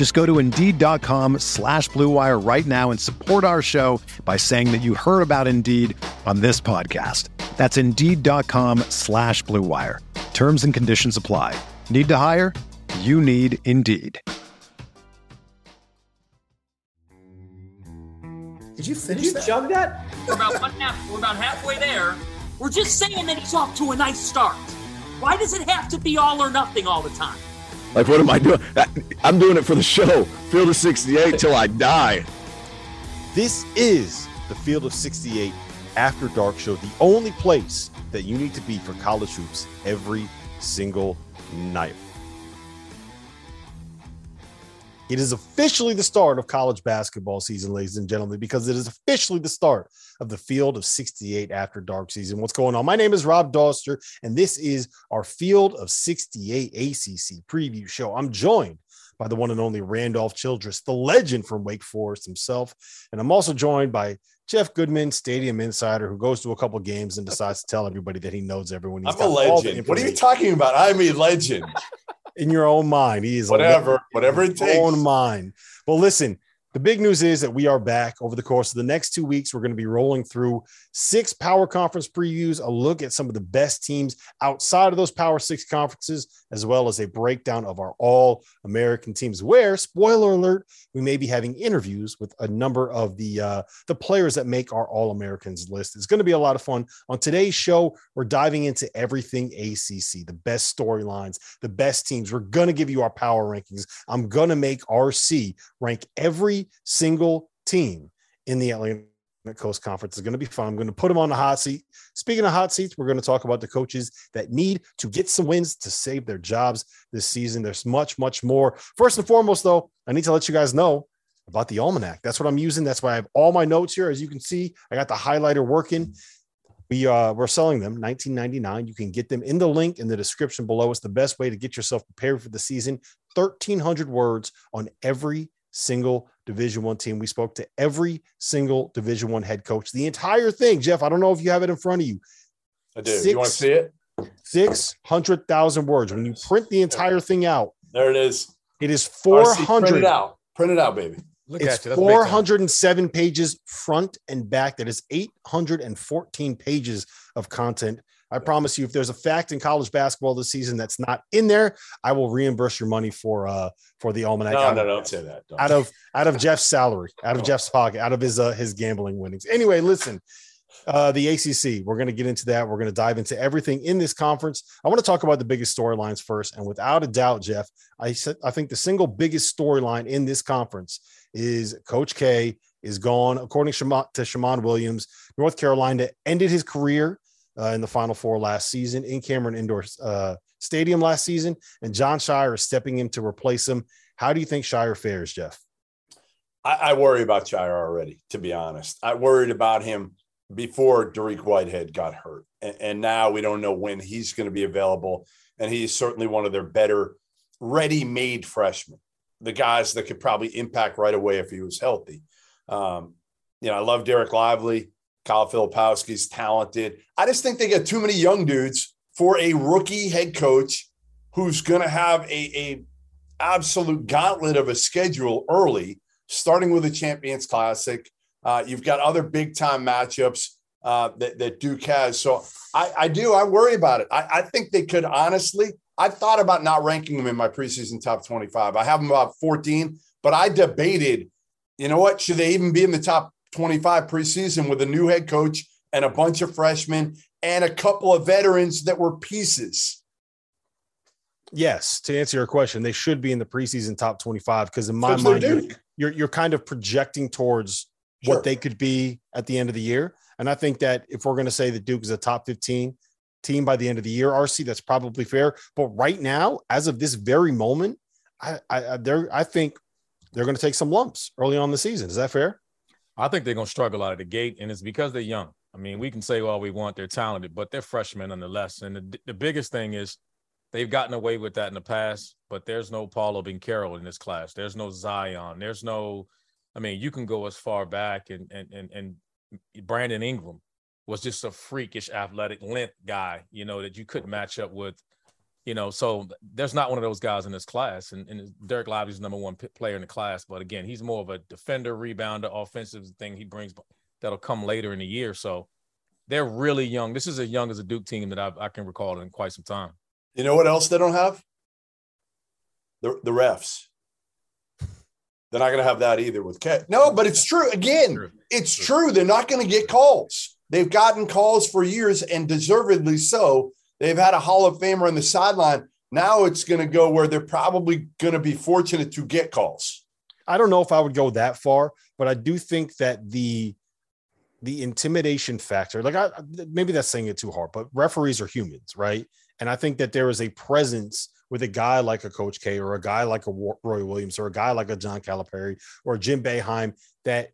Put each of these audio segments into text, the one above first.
Just go to Indeed.com slash BlueWire right now and support our show by saying that you heard about Indeed on this podcast. That's Indeed.com slash BlueWire. Terms and conditions apply. Need to hire? You need Indeed. Did you finish Did you that? chug that? We're about one half. We're about halfway there. We're just saying that he's off to a nice start. Why does it have to be all or nothing all the time? Like, what am I doing? I'm doing it for the show. Field of 68 till I die. This is the Field of 68 After Dark Show, the only place that you need to be for college hoops every single night. It is officially the start of college basketball season, ladies and gentlemen, because it is officially the start of the Field of 68 After Dark season. What's going on? My name is Rob Dauster, and this is our Field of 68 ACC preview show. I'm joined by the one and only Randolph Childress, the legend from Wake Forest himself. And I'm also joined by Jeff Goodman, Stadium Insider, who goes to a couple games and decides to tell everybody that he knows everyone. He's I'm a legend. What are you talking about? I'm a legend. In your own mind, he is whatever, whatever it takes. Own mind. Well, listen. The big news is that we are back over the course of the next two weeks. We're going to be rolling through six power conference previews, a look at some of the best teams outside of those power six conferences, as well as a breakdown of our all American teams. Where, spoiler alert, we may be having interviews with a number of the uh, the players that make our all Americans list. It's going to be a lot of fun. On today's show, we're diving into everything ACC, the best storylines, the best teams. We're going to give you our power rankings. I'm going to make RC rank every single team in the Atlantic Coast Conference. is going to be fun. I'm going to put them on the hot seat. Speaking of hot seats, we're going to talk about the coaches that need to get some wins to save their jobs this season. There's much, much more. First and foremost, though, I need to let you guys know about the almanac. That's what I'm using. That's why I have all my notes here. As you can see, I got the highlighter working. We uh, we're selling them 19.99. You can get them in the link in the description below. It's the best way to get yourself prepared for the season. 1,300 words on every single division one team. We spoke to every single division one head coach. The entire thing jeff i don't know if you have it in front of you. I do. Six, you want to see it? 600000 words. When you print the entire thing out there it is. it is 400 print it out. Print it out baby. Look it's 407 pages front and back. That is 814 pages of content I promise you, if there's a fact in college basketball this season that's not in there, I will reimburse your money for uh for the almanac. No, no, don't say that. Don't. Out of out of Jeff's salary, out of Jeff's pocket, out of his uh his gambling winnings. Anyway, listen. Uh, the ACC, we're going to get into that. We're going to dive into everything in this conference. I want to talk about the biggest storylines first, and without a doubt, Jeff, I said I think the single biggest storyline in this conference is Coach K is gone. According to Shammond Williams, North Carolina ended his career uh, in the Final Four last season in Cameron Indoor uh, Stadium last season, and John Scheyer is stepping in to replace him. How do you think Scheyer fares, Jeff? I, I worry about Scheyer already, to be honest. I worried about him before Dariq Whitehead got hurt, and, and now we don't know when he's going to be available. And he's certainly one of their better, ready-made freshmen, the guys that could probably impact right away if he was healthy. Um, you know, I love Dereck Lively. Kyle Filipowski's talented. I just think they get too many young dudes for a rookie head coach who's going to have a, a absolute gauntlet of a schedule early, starting with the Champions Classic. Uh, you've got other big time matchups uh, that, that Duke has. So I, I do. I worry about it. I, I think they could honestly. I thought about not ranking them in my preseason top 25. I have them about 14, but I debated, you know what? Should they even be in the top 25 preseason with a new head coach and a bunch of freshmen and a couple of veterans that were pieces. Yes, to answer your question, they should be in the preseason top 25 because in my mind, you're, you're, you're kind of projecting towards sure. what they could be at the end of the year. And I think that if we're going to say that Duke is a top 15 team by the end of the year, RC, that's probably fair. But right now, as of this very moment, I I they're I think they're going to take some lumps early on the season. Is that fair? I think they're going to struggle out of the gate, and it's because they're young. I mean, we can say all we want, they're talented, but they're freshmen nonetheless. And the, the biggest thing is they've gotten away with that in the past, but there's no Paolo Banchero in this class. There's no Zion. There's no, I mean, you can go as far back and and and, and Brandon Ingram was just a freakish athletic length guy, you know, that you couldn't match up with you know, so there's not one of those guys in this class. And, and Dereck Lively's number one p- player in the class. But again, he's more of a defender, rebounder, offensive thing he brings that'll come later in the year. So they're really young. This is as young as a Duke team that I've, i can recall in quite some time. You know what else they don't have? The, the refs. They're not going to have that either with K. No, but it's true. Again, true. it's true. true. They're not going to get calls. They've gotten calls for years and deservedly so They've had a Hall of Famer on the sideline. Now it's going to go where they're probably going to be fortunate to get calls. I don't know if I would go that far, but I do think that the the intimidation factor, like I maybe that's saying it too hard, but referees are humans, right? And I think that there is a presence with a guy like a Coach K or a guy like a Roy Williams or a guy like a John Calipari or Jim Boeheim that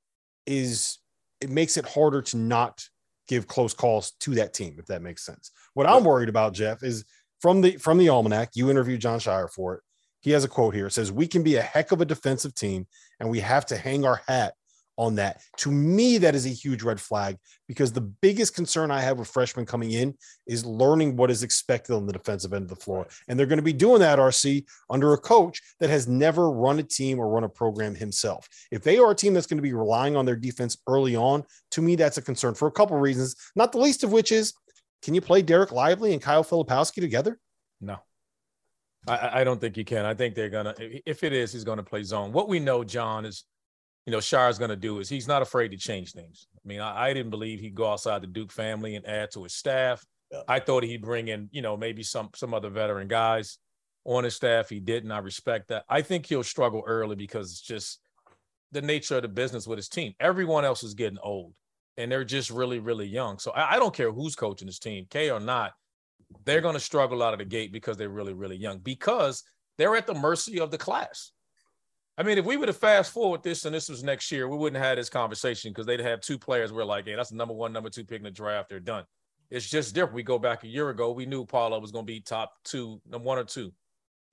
is it makes it harder to not give close calls to that team, if that makes sense. What I'm worried about, Jeff, is from the from the almanac. You interviewed John Scheyer for it. He has a quote here. It says, "We can be a heck of a defensive team, and we have to hang our hat on that. To me, that is a huge red flag because the biggest concern I have with freshmen coming in is learning what is expected on the defensive end of the floor. And they're going to be doing that, RC, under a coach that has never run a team or run a program himself. If they are a team that's going to be relying on their defense early on, to me, that's a concern for a couple of reasons, not the least of which is can you play Dereck Lively and Kyle Filipowski together? No. I, I don't think you can. I think they're gonna. If it is, he's gonna play zone. What we know, John, is you know, Scheyer's going to do is he's not afraid to change things. I mean, I, I, didn't believe he'd go outside the Duke family and add to his staff. Yeah. I thought he'd bring in, you know, maybe some some other veteran guys on his staff. He didn't. I respect that. I think he'll struggle early because it's just the nature of the business with his team. Everyone else is getting old, and they're just really, really young. So I, I don't care who's coaching this team, K or not. They're going to struggle out of the gate because they're really, really young because they're at the mercy of the class. I mean, if we would have fast forward this and this was next year, we wouldn't have had this conversation because they'd have two players. We're like, hey, that's the number one, number two pick in the draft. They're done. It's just different. We go back a year ago. We knew Paolo was going to be top two, number one or two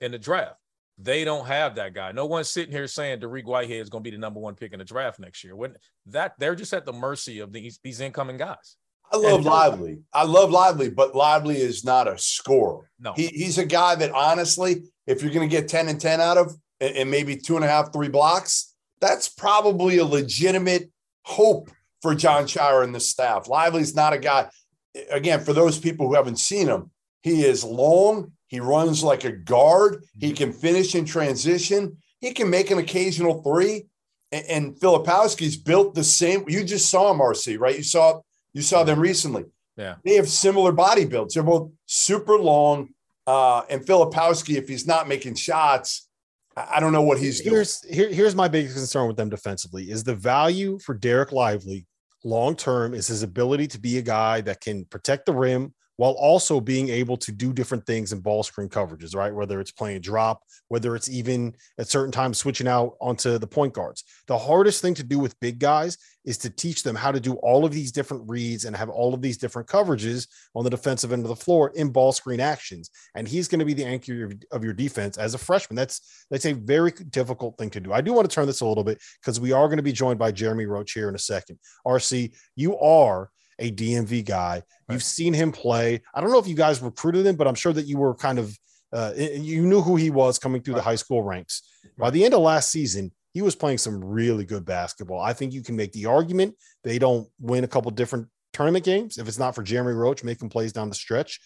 in the draft. They don't have that guy. No one's sitting here saying Dariq Whitehead is going to be the number one pick in the draft next year. When that they're just at the mercy of these these incoming guys. I love Lively. I love Lively, but Lively is not a scorer. No, he, he's a guy that honestly, if you're going to get ten and ten out of, and maybe two and a half, three blocks, that's probably a legitimate hope for John Scheyer and the staff. Lively's not a guy, again, for those people who haven't seen him, he is long. He runs like a guard. He can finish in transition. He can make an occasional three. And, and Filipowski's built the same. You just saw him, RC, right? You saw you saw them recently. Yeah. They have similar body builds. They're both super long. Uh, and Filipowski, if he's not making shots, I don't know what he's here's, doing. Here, here's my biggest concern with them defensively is the value for Dereck Lively long term is his ability to be a guy that can protect the rim, while also being able to do different things in ball screen coverages, right? Whether it's playing drop, whether it's even at certain times switching out onto the point guards. The hardest thing to do with big guys is to teach them how to do all of these different reads and have all of these different coverages on the defensive end of the floor in ball screen actions. And he's going to be the anchor of your defense as a freshman. That's that's a very difficult thing to do. I do want to turn this a little bit because we are going to be joined by Jeremy Roach here in a second. RC, you are a DMV guy. Right. You've seen him play. I don't know if you guys recruited him, but I'm sure that you were kind of uh, you knew who he was coming through right. the high school ranks. By the end of last season, he was playing some really good basketball. I think you can make the argument they don't win a couple different tournament games if it's not for Jeremy Roach making plays down the stretch.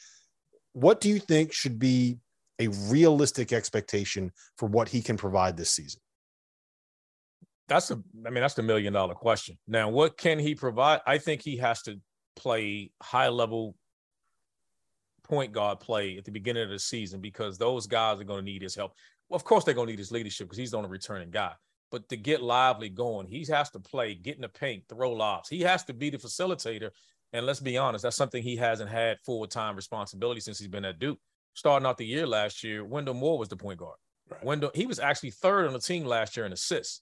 What do you think should be a realistic expectation for what he can provide this season? That's a, I mean, that's the million dollar question. Now, what can he provide? I think he has to play high level point guard play at the beginning of the season because those guys are going to need his help. Well, of course, they're going to need his leadership because he's the only returning guy. But to get lively going, he has to play, get in the paint, throw lobs. He has to be the facilitator. And let's be honest, that's something he hasn't had full time responsibility since he's been at Duke. Starting out the year last year, Wendell Moore was the point guard. Right. Wendell, he was actually third on the team last year in assists.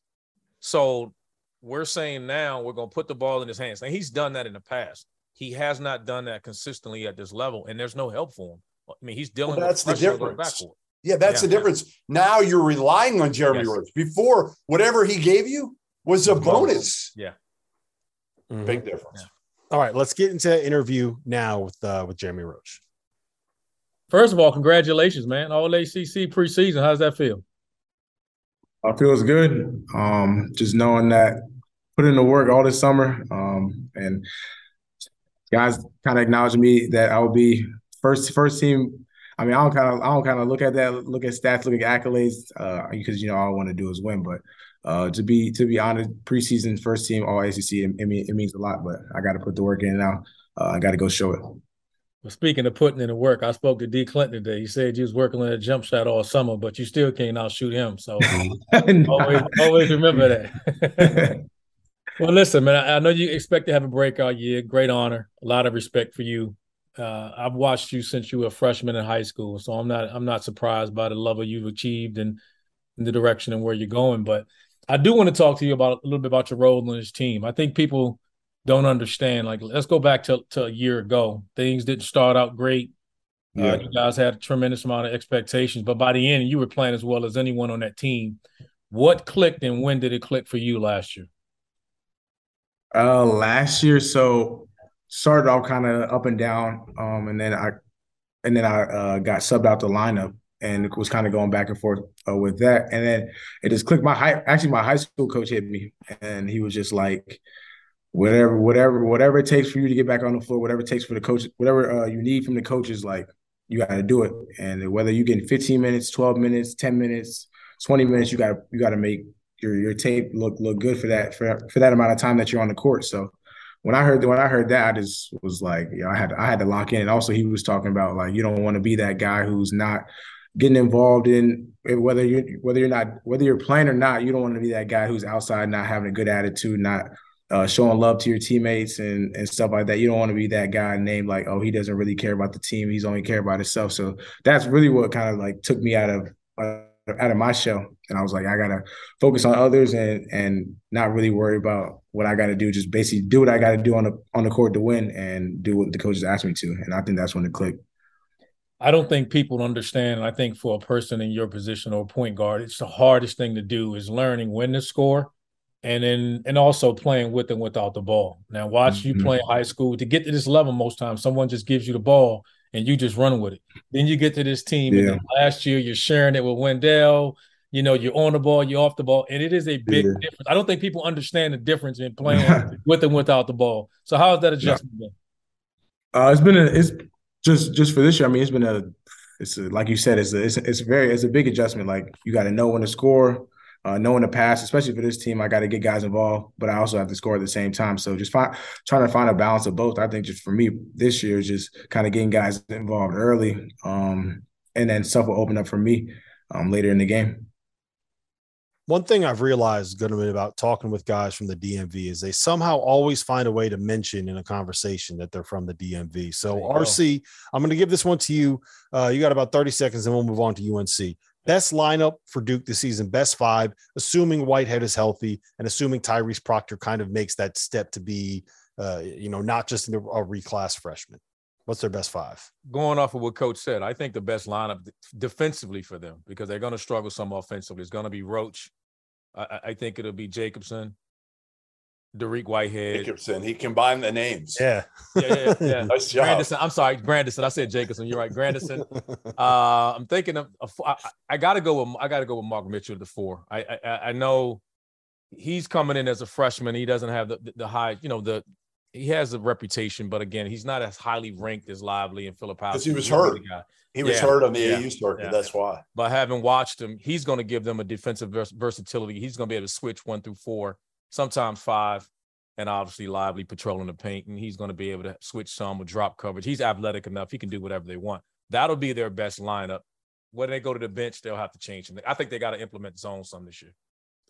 So we're saying now we're going to put the ball in his hands. And he's done that in the past. He has not done that consistently at this level, and there's no help for him. I mean, he's dealing well, that's with the difference. Yeah, that's yeah. the difference. Now you're relying on Jeremy yes. Roach. Before, whatever he gave you was a bonus. Yeah. Mm-hmm. Big difference. Yeah. All right, let's get into interview now with uh, with Jeremy Roach. First of all, congratulations, man! All ACC preseason. How does that feel? It feels good. Um, just knowing that put in the work all this summer, um, and guys kind of acknowledged me that I will be first first team. I mean, I don't kind of I don't kind of look at that, look at stats, look at accolades, uh, because you know all I want to do is win. But uh, to be to be honored, preseason first team All ACC, it, it means a lot. But I got to put the work in now. Uh, I got to go show it. Well, speaking of putting in the work, I spoke to D. Clinton today. He said you was working on a jump shot all summer, but you still can't outshoot him. So always, always remember that. well, listen, man, I, I, know you expect to have a breakout year. Great honor, a lot of respect for you. Uh, I've watched you since you were a freshman in high school, so I'm not I'm not surprised by the level you've achieved and, and the direction and where you're going. But I do want to talk to you about a little bit about your role in this team. I think people don't understand. Like, let's go back to, to a year ago. Things didn't start out great. Uh, yeah. Uh, you guys had a tremendous amount of expectations, but by the end, you were playing as well as anyone on that team. What clicked and when did it click for you last year? Uh, last year, so started off kind of up and down, um, and then I, and then I uh, got subbed out the lineup, and was kind of going back and forth uh, with that, and then it just clicked. My high, actually, my high school coach hit me, and he was just like, whatever, whatever, whatever it takes for you to get back on the floor, whatever it takes for the coach, whatever uh, you need from the coaches, like you got to do it. And whether you get 15 minutes, 12 minutes, 10 minutes, 20 minutes, you got you got to make your your tape look look good for that for for that amount of time that you're on the court. So when I heard when I heard that, I just was like, you know, I had I had to lock in. And also, he was talking about like you don't want to be that guy who's not getting involved in whether you whether you're not whether you're playing or not. You don't want to be that guy who's outside, not having a good attitude, not uh, showing love to your teammates and and stuff like that. You don't want to be that guy named like, oh, he doesn't really care about the team. He's only care about himself. So that's really what kind of like took me out of uh, out of my shell. And I was like, I gotta focus on others and and not really worry about what I got to do. Just basically do what I got to do on the on the court to win and do what the coaches asked me to. And I think that's when it clicked. I don't think people understand. I think for a person in your position or point guard, it's the hardest thing to do is learning when to score and then and also playing with and without the ball. Now, watch mm-hmm. you play in high school to get to this level. Most times, someone just gives you the ball and you just run with it. Then you get to this team, yeah. and last year you're sharing it with Wendell. You know, you're on the ball, you're off the ball, and it is a big yeah. difference. I don't think people understand the difference in playing with and without the ball. So, how has that adjustment been? Uh, it's been a, it's just just for this year. I mean, it's been a it's a, like you said, it's a, it's a, it's very it's a big adjustment. Like you got to know when to score uh, knowing the past, especially for this team, I got to get guys involved, but I also have to score at the same time. So just find, trying to find a balance of both. I think just for me this year is just kind of getting guys involved early, um, and then stuff will open up for me um, later in the game. One thing I've realized, Goodman, about talking with guys from the DMV is they somehow always find a way to mention in a conversation that they're from the DMV. So, RC, go. I'm going to give this one to you. Uh, you got about 30 seconds, and we'll move on to UNC. Best lineup for Duke this season, best five, assuming Whitehead is healthy and assuming Tyrese Proctor kind of makes that step to be, uh, you know, not just a, reclass freshman. What's their best five? Going off of what Coach said, I think the best lineup defensively for them because they're going to struggle some offensively. It's going to be Roach. I, I think it'll be Jacobson. Dariq Whitehead. Jacobson. He combined the names. Yeah. Yeah, yeah, yeah. nice job. Grandison. I'm sorry, Grandison. I said Jacobson. You're right, Grandison. uh, I'm thinking of. I, I got to go with. I got to go with Mark Mitchell the four. I, I I know he's coming in as a freshman. He doesn't have the, the, the high. You know the. He has a reputation, but again, he's not as highly ranked as Lively and Philip Because he was hurt. He was yeah, hurt on the yeah, AU circuit. Yeah. That's why. But having watched him, he's going to give them a defensive vers- versatility. He's going to be able to switch one through four sometimes five. and obviously lively patrolling the paint. And he's going to be able to switch some with drop coverage. He's athletic enough; he can do whatever they want. That'll be their best lineup. When they go to the bench, they'll have to change them. I think they got to implement zone some this year.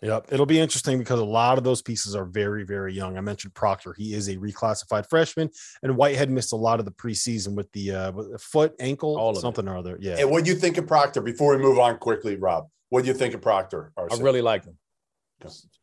Yep. It'll be interesting because a lot of those pieces are very, very young. I mentioned Proctor. He is a reclassified freshman, and Whitehead missed a lot of the preseason with the uh, with the foot, ankle, All something or other. Yeah. And what do you think of Proctor before we move on quickly, Rob? What do you think of Proctor? RC? I really like him.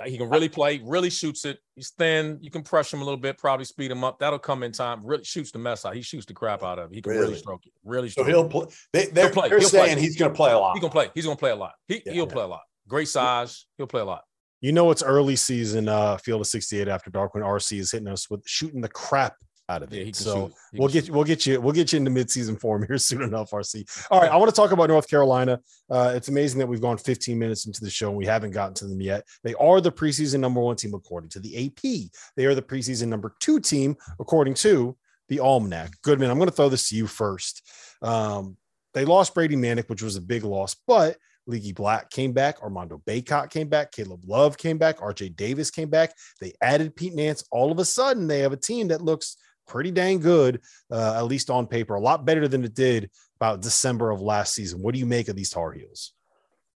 He can really play, really shoots it. He's thin. You can pressure him a little bit, probably speed him up. That'll come in time. Really shoots the mess out. He shoots the crap out of it. He can really, really stroke it. Really stroke So he'll play. They, they're, he'll play. they're he'll saying play. he's going to play a lot. He's going to play. He's going to play a lot. He, yeah, he'll yeah. play a lot. Great size. He'll play a lot. You know it's early season uh field of 68 after dark when RC is hitting us with shooting the crap out of it. Yeah, so we'll get you, we'll get you we'll get you into midseason form here soon enough. RC. All right, I want to talk about North Carolina. Uh, it's amazing that we've gone 15 minutes into the show and we haven't gotten to them yet. They are the preseason number one team according to the AP. They are the preseason number two team according to the Almanac. Goodman, I'm going to throw this to you first. Um, they lost Brady Manek, which was a big loss, but Leaky Black came back. Armando Bacot came back. Caleb Love came back. RJ Davis came back. They added Pete Nance. All of a sudden, they have a team that looks pretty dang good, uh, at least on paper, a lot better than it did about December of last season. What do you make of these Tar Heels?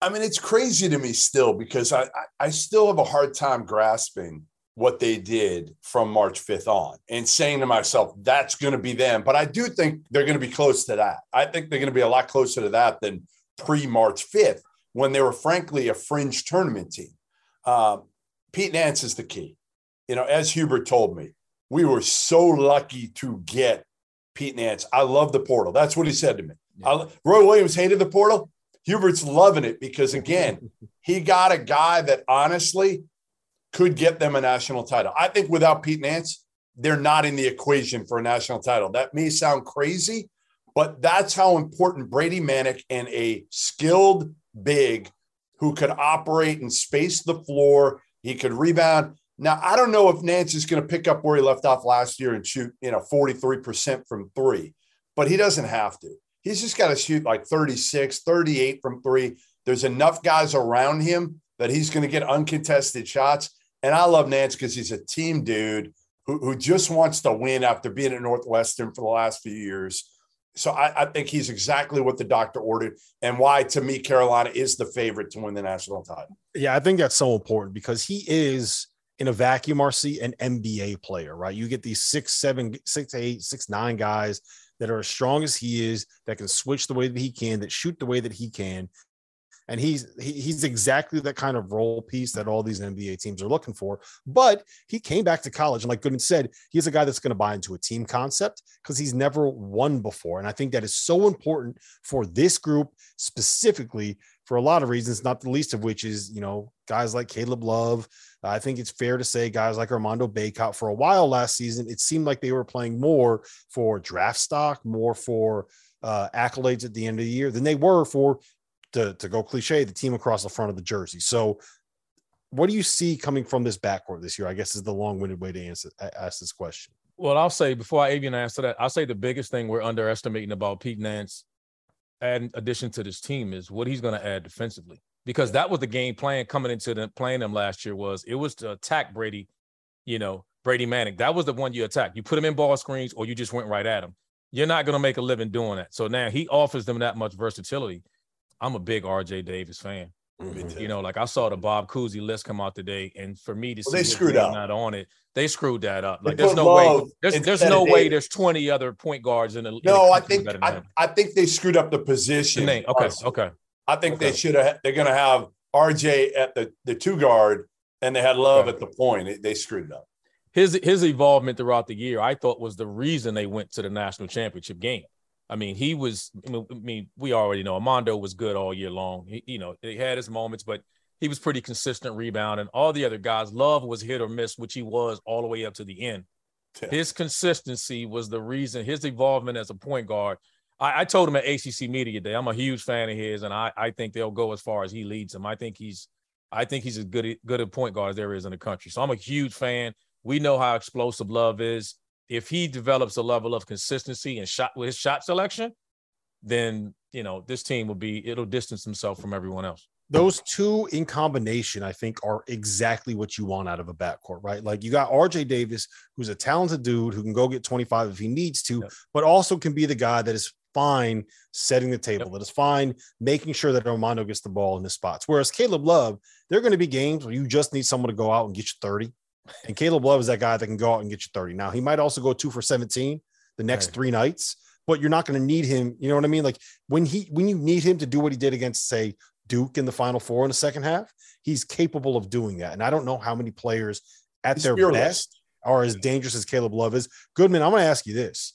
I mean, it's crazy to me still because I, I, still have a hard time grasping what they did from March 5th on and saying to myself, that's going to be them. But I do think they're going to be close to that. I think they're going to be a lot closer to that than pre March 5th when they were, frankly, a fringe tournament team. Um, Pete Nance is the key. You know, as Hubert told me, we were so lucky to get Pete Nance. I love the portal. That's what he said to me. Yeah. I, Roy Williams hated the portal. Hubert's loving it because, again, he got a guy that honestly could get them a national title. I think without Pete Nance, they're not in the equation for a national title. That may sound crazy, but that's how important Brady Manek and a skilled big who could operate and space the floor. He could rebound. Now, I don't know if Nance is going to pick up where he left off last year and shoot, you know, 43% from three, but he doesn't have to. He's just got to shoot like 36, 38 from three. There's enough guys around him that he's going to get uncontested shots. And I love Nance because he's a team dude who, who just wants to win after being at Northwestern for the last few years. So I, I, think he's exactly what the doctor ordered, and why to me Carolina is the favorite to win the national title. Yeah, I think that's so important because he is in a vacuum, RC, an NBA player, right? You get these six, seven, six, eight, six, nine guys that are as strong as he is, that can switch the way that he can, that shoot the way that he can. And he's he, he's exactly that kind of role piece that all these NBA teams are looking for. But he came back to college, and like Goodman said, he's a guy that's going to buy into a team concept because he's never won before. And I think that is so important for this group specifically for a lot of reasons, not the least of which is, you know, guys like Caleb Love. I think it's fair to say guys like Armando Bacot for a while last season, it seemed like they were playing more for draft stock, more for uh, accolades at the end of the year than they were for, to, to go cliche, the team across the front of the jersey. So, what do you see coming from this backcourt this year? I guess is the long winded way to answer ask this question. Well, I'll say before I even answer that, I'll say the biggest thing we're underestimating about Pete Nance add addition to this team is what he's going to add defensively because that was the game plan coming into the playing them last year was it was to attack Brady, you know, Brady Manek. That was the one you attacked. You put him in ball screens or you just went right at him. You're not going to make a living doing that. So now he offers them that much versatility. I'm a big RJ Davis fan. Mm-hmm. You know, like I saw the Bob Cousy list come out today, and for me to well, see they screwed up not on it, they screwed that up. Like there's no way, there's, there's no way there's 20 other point guards in the. No, I think I, I, think they screwed up the position. The okay, okay. I think okay. they should have. They're going to have RJ at the the two guard, and they had Love okay. at the point. They, they screwed it up. His his involvement throughout the year, I thought, was the reason they went to the national championship game. I mean, he was. I mean, we already know Armando was good all year long. He, you know, he had his moments, but he was pretty consistent rebound. And all the other guys, Love was hit or miss, which he was all the way up to the end. Yeah. His consistency was the reason. His involvement as a point guard. I, I, told him at ACC Media Day, I'm a huge fan of his, and I, I think they'll go as far as he leads them. I think he's, I think he's as good good a point guard as there is in the country. So I'm a huge fan. We know how explosive Love is if he develops a level of consistency and shot with his shot selection, then you know this team will be it'll distance himself from everyone else. those two in combination, I think, are exactly what you want out of a backcourt, right? Like you got RJ Davis, who's a talented dude who can go get 25 if he needs to, yep. but also can be the guy that is fine setting the table, yep. that is fine making sure that Armando gets the ball in the spots. Whereas Caleb Love, there are going to be games where you just need someone to go out and get you 30. And Caleb Love is that guy that can go out and get you 30. Now, he might also go two for 17 the next right. three nights, but you're not going to need him. You know what I mean? Like when he when you need him to do what he did against, say, Duke in the final four in the second half, he's capable of doing that. And I don't know how many players at he's their fearless. best are as dangerous as Caleb Love is. Goodman, I'm going to ask you this.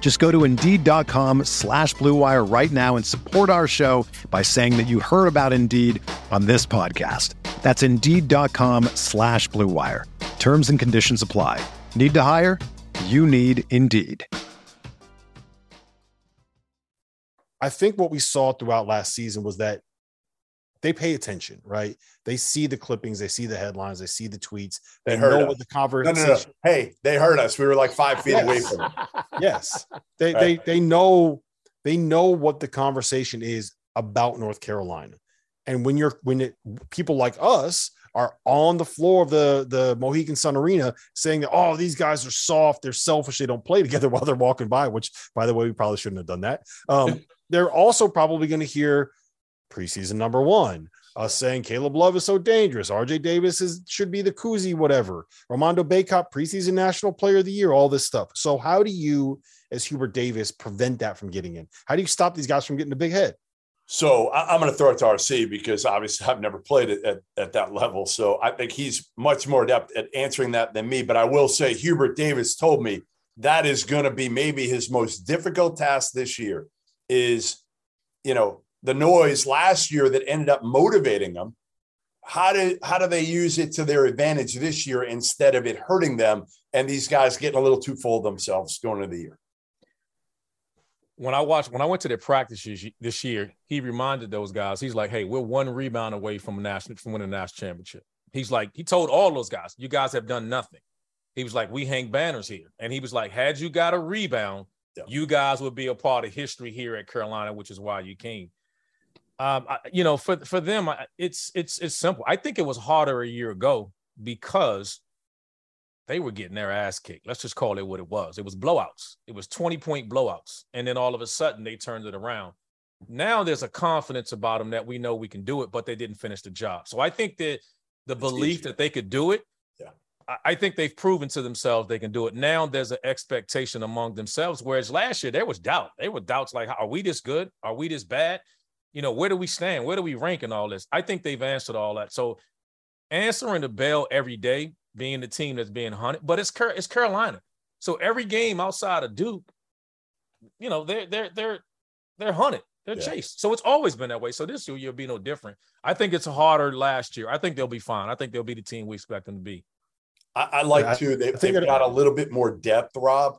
Just go to Indeed.com slash BlueWire right now and support our show by saying that you heard about Indeed on this podcast. That's Indeed.com slash BlueWire. Terms and conditions apply. Need to hire? You need Indeed. I think what we saw throughout last season was that they pay attention, right? They see the clippings, they see the headlines, they see the tweets. They, they heard know us. what the conversation. No, no, no. Hey, they heard us. We were like five feet yes. away from them. yes, they right. they they know they know what the conversation is about North Carolina, and when you're when it people like us are on the floor of the the Mohegan Sun Arena saying that oh these guys are soft, they're selfish, they don't play together while they're walking by. Which, by the way, we probably shouldn't have done that. Um, they're also probably going to hear preseason number one, us saying Caleb Love is so dangerous. RJ Davis is should be the Cousy, whatever. Armando Bacot, preseason national player of the year, all this stuff. So, how do you, as Hubert Davis, prevent that from getting in? How do you stop these guys from getting a big head? So I, am going to throw it to RC because obviously I've never played it at, at that level. So I think he's much more adept at answering that than me. But I will say Hubert Davis told me that is going to be maybe his most difficult task this year is, you know, the noise last year that ended up motivating them how do how do they use it to their advantage this year instead of it hurting them and these guys getting a little too full of themselves going into the year? When i watched when i went to their practices this year he reminded those guys he's like hey we're one rebound away from a national from winning a national championship. He's like he told all those guys you guys have done nothing. He was like we hang banners here. And he was like had you got a rebound yeah. you guys would be a part of history here at carolina which is why you came um, I, you know, for for them, it's it's it's simple. I think it was harder a year ago because they were getting their ass kicked. Let's just call it what it was. It was blowouts. It was 20 point blowouts. And then all of a sudden they turned it around. Now there's a confidence about them that we know we can do it, but they didn't finish the job. So I think that the belief that they could do it, yeah. I think they've proven to themselves they can do it. Now there's an expectation among themselves. Whereas last year there was doubt. There were doubts like, are we this good? Are we this bad? You know, where do we stand? Where do we rank in all this? I think they've answered all that. So answering the bell every day, being the team that's being hunted, but it's it's Carolina. So every game outside of Duke, you know, they're they're they're they're hunted. They're yeah. chased. So it's always been that way. So this year you'll be no different. I think it's harder last year. I think they'll be fine. I think they'll be the team we expect them to be. I, I like yeah, to. They, they've got a little bit more depth, Rob.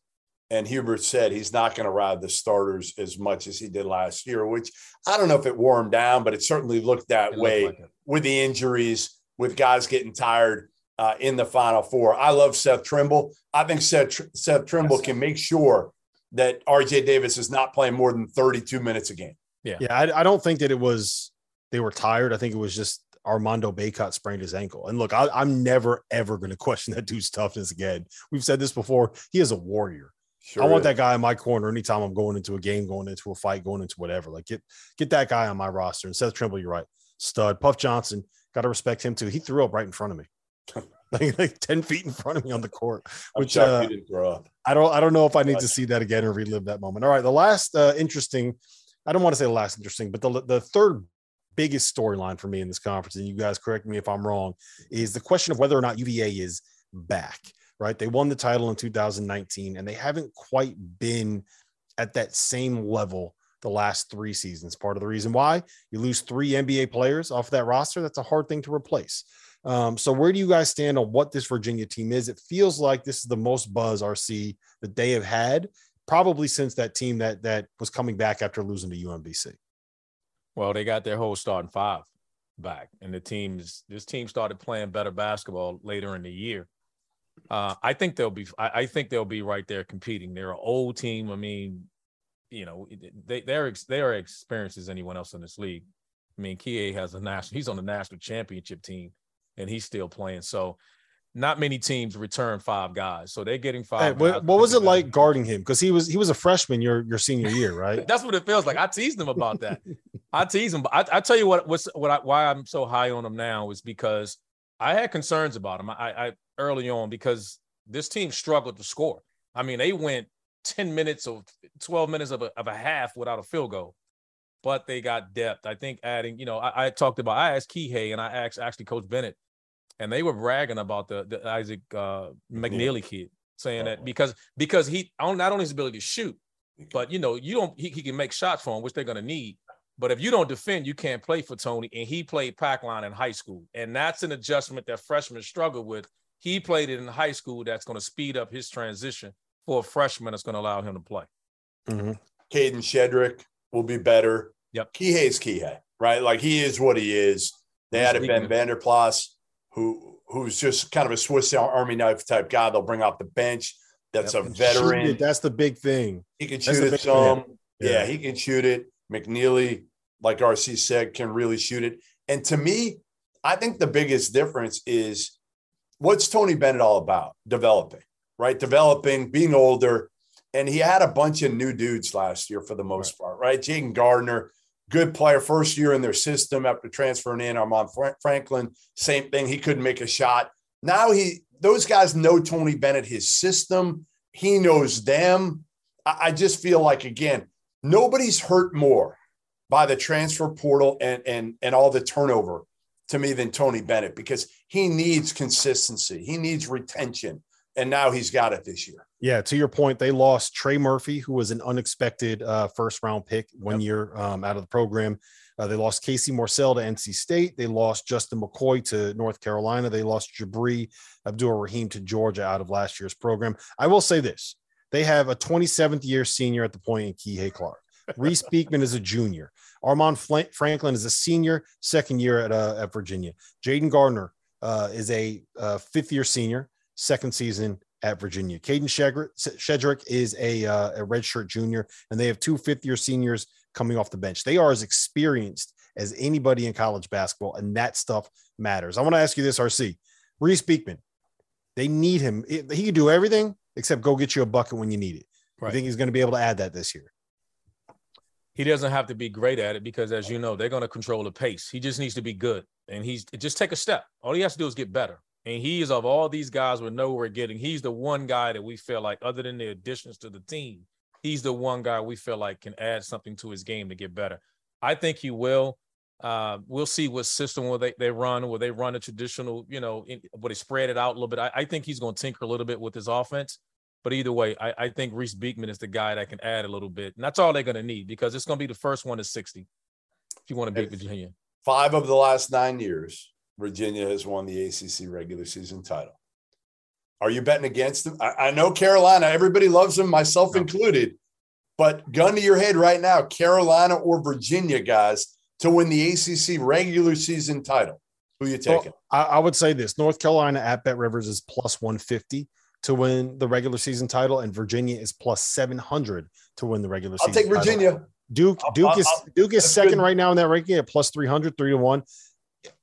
And Hubert said he's not going to ride the starters as much as he did last year, which I don't know if it wore him down, but it certainly looked that it way looked like with the injuries, with guys getting tired uh, in the Final Four. I love Seth Trimble. I think Seth, Seth Trimble yes. can make sure that RJ Davis is not playing more than 32 minutes a game. Yeah. Yeah. I, I don't think that it was they were tired. I think it was just Armando Bacot sprained his ankle. And look, I, am never, ever going to question that dude's toughness again. We've said this before. He is a warrior. Sure I want is. that guy in my corner anytime I'm going into a game, going into a fight, going into whatever. Like get get that guy on my roster. And Seth Trimble, you're right. Stud. Puff Johnson, got to respect him too. He threw up right in front of me. like, like 10 feet in front of me on the court. Which uh, didn't throw up. I don't I don't know if I need to see that again or relive that moment. All right, the last uh, interesting, I don't want to say the last interesting, but the the third biggest storyline for me in this conference, and you guys correct me if I'm wrong, is the question of whether or not UVA is back. Right, they won the title in 2019, and they haven't quite been at that same level the last three seasons. Part of the reason why you lose three NBA players off that roster, that's a hard thing to replace. Um, so where do you guys stand on what this Virginia team is? It feels like this is the most buzz RC that they have had probably since that team that that was coming back after losing to UMBC. Well, they got their whole starting five back, and the teams this team started playing better basketball later in the year. Uh, I think they'll be. I, I, think they'll be right there competing. They're an old team. I mean, you know, they they're they are experienced as anyone else in this league. I mean, Kihei has a national. He's on the national championship team, and he's still playing. So, not many teams return five guys. So they're getting five. Hey, what, what was it like guarding him? Because he was he was a freshman your your senior year, right? That's what it feels like. I teased him about that. I teased him. I, I tell you what. What's what? I, why I'm so high on him now is because I had concerns about him. I, I early on because this team struggled to score. I mean, they went 10 minutes or 12 minutes of a, of a half without a field goal, but they got depth. I think adding, you know, I, I talked about, I asked Kihei and I asked actually Coach Bennett, and they were bragging about the, the Isaac uh, McKneely kid, saying that because because he not only his ability to shoot, but you know, you don't he, he can make shots for him, which they're gonna need. But if you don't defend, you can't play for Tony. And he played pack line in high school. And that's an adjustment that freshmen struggle with. He played it in high school that's going to speed up his transition for a freshman that's going to allow him to play. Mm-hmm. Kadin Shedrick will be better. Yep. Kihei's Kihei, right? Like he is what he is. They He's had a Ben Vander Plas who who's just kind of a Swiss Army knife type guy. They'll bring off the bench. That's yep. a veteran. That's the big thing. He can shoot it some. Yeah. yeah, he can shoot it. McKneely, like RC said, can really shoot it. And to me, I think the biggest difference is what's Tony Bennett all about? Developing right? Developing, being older. And he had a bunch of new dudes last year for the most right. part, right? Jayden Gardner, good player, first year in their system after transferring in. Armaan Franklin, same thing. He couldn't make a shot. Now he, those guys know Tony Bennett, his system. He knows them. I, I just feel like again, nobody's hurt more by the transfer portal and and and all the turnover to me than Tony Bennett because he needs consistency. He needs retention and now he's got it this year. Yeah, to your point, they lost Trey Murphy, who was an unexpected uh, first round pick one yep. year um, out of the program. Uh, they lost Casey Morsell to NC State. They lost Justin McCoy to North Carolina. They lost Jabri Abdur-Rahim to Georgia out of last year's program. I will say this they have a 27th year senior at the point in Kihei Clark. Reece Beekman is a junior. Armaan Franklin is a senior, second year at, uh, at Virginia. Jayden Gardner uh, is a uh, fifth year senior second season at Virginia. Kadin Shedrick is a, uh, a redshirt junior, and they have two fifth year seniors coming off the bench. They are as experienced as anybody in college basketball, and that stuff matters. I want to ask you this, RC. Reece Beekman, they need him. He can do everything except go get you a bucket when you need it. Right. I think he's going to be able to add that this year? He doesn't have to be great at it because, as you know, they're going to control the pace. He just needs to be good, and he's just take a step. All he has to do is get better. And he is of all these guys we know we're getting, he's the one guy that we feel like, other than the additions to the team, he's the one guy we feel like can add something to his game to get better. I think he will. Uh, we'll see what system will they, they run. Will they run a traditional, you know, in, will they spread it out a little bit? I, I think he's going to tinker a little bit with his offense. But either way, I, I think Reece Beekman is the guy that can add a little bit. And that's all they're going to need because it's going to be the first one to 60 if you want to beat Virginia. Five of the last nine years, Virginia has won the ACC regular season title. Are you betting against them? I, I know Carolina, everybody loves them, myself no. included, but gun to your head right now, Carolina or Virginia, guys, to win the ACC regular season title. Who you taking? Well, I, I would say this North Carolina at Bet Rivers is plus 150 to win the regular season title, and Virginia is plus 700 to win the regular I'll season. I'll take Virginia. Title. Duke Duke I'll, is Duke is second good. right now in that ranking at plus 300, three to one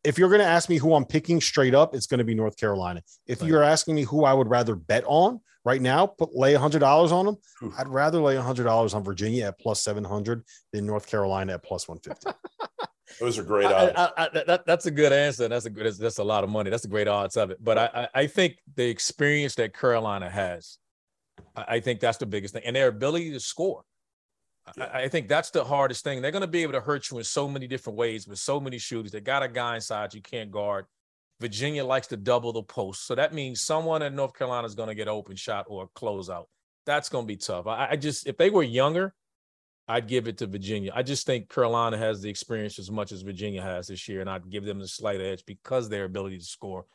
if you're going to ask me who I'm picking straight up, it's going to be North Carolina. If right. you're asking me who I would rather bet on right now, put lay hundred dollars on them. Oof. I'd rather lay hundred dollars on Virginia at plus seven hundred than North Carolina at plus one fifty. Those are great odds. I, I, I, that, that's a good answer. That's a good. That's, that's, a lot of money. That's a great odds of it. But I, I think the experience that Carolina has, I think that's the biggest thing, and their ability to score. I, think that's the hardest thing. They're going to be able to hurt you in so many different ways with so many shooters. They got a guy inside you can't guard. Virginia likes to double the post, so that means someone in North Carolina is going to get open shot or close out. That's going to be tough. I, I just if they were younger, I'd give it to Virginia. I just think Carolina has the experience as much as Virginia has this year, and I'd give them the slight edge because their ability to score.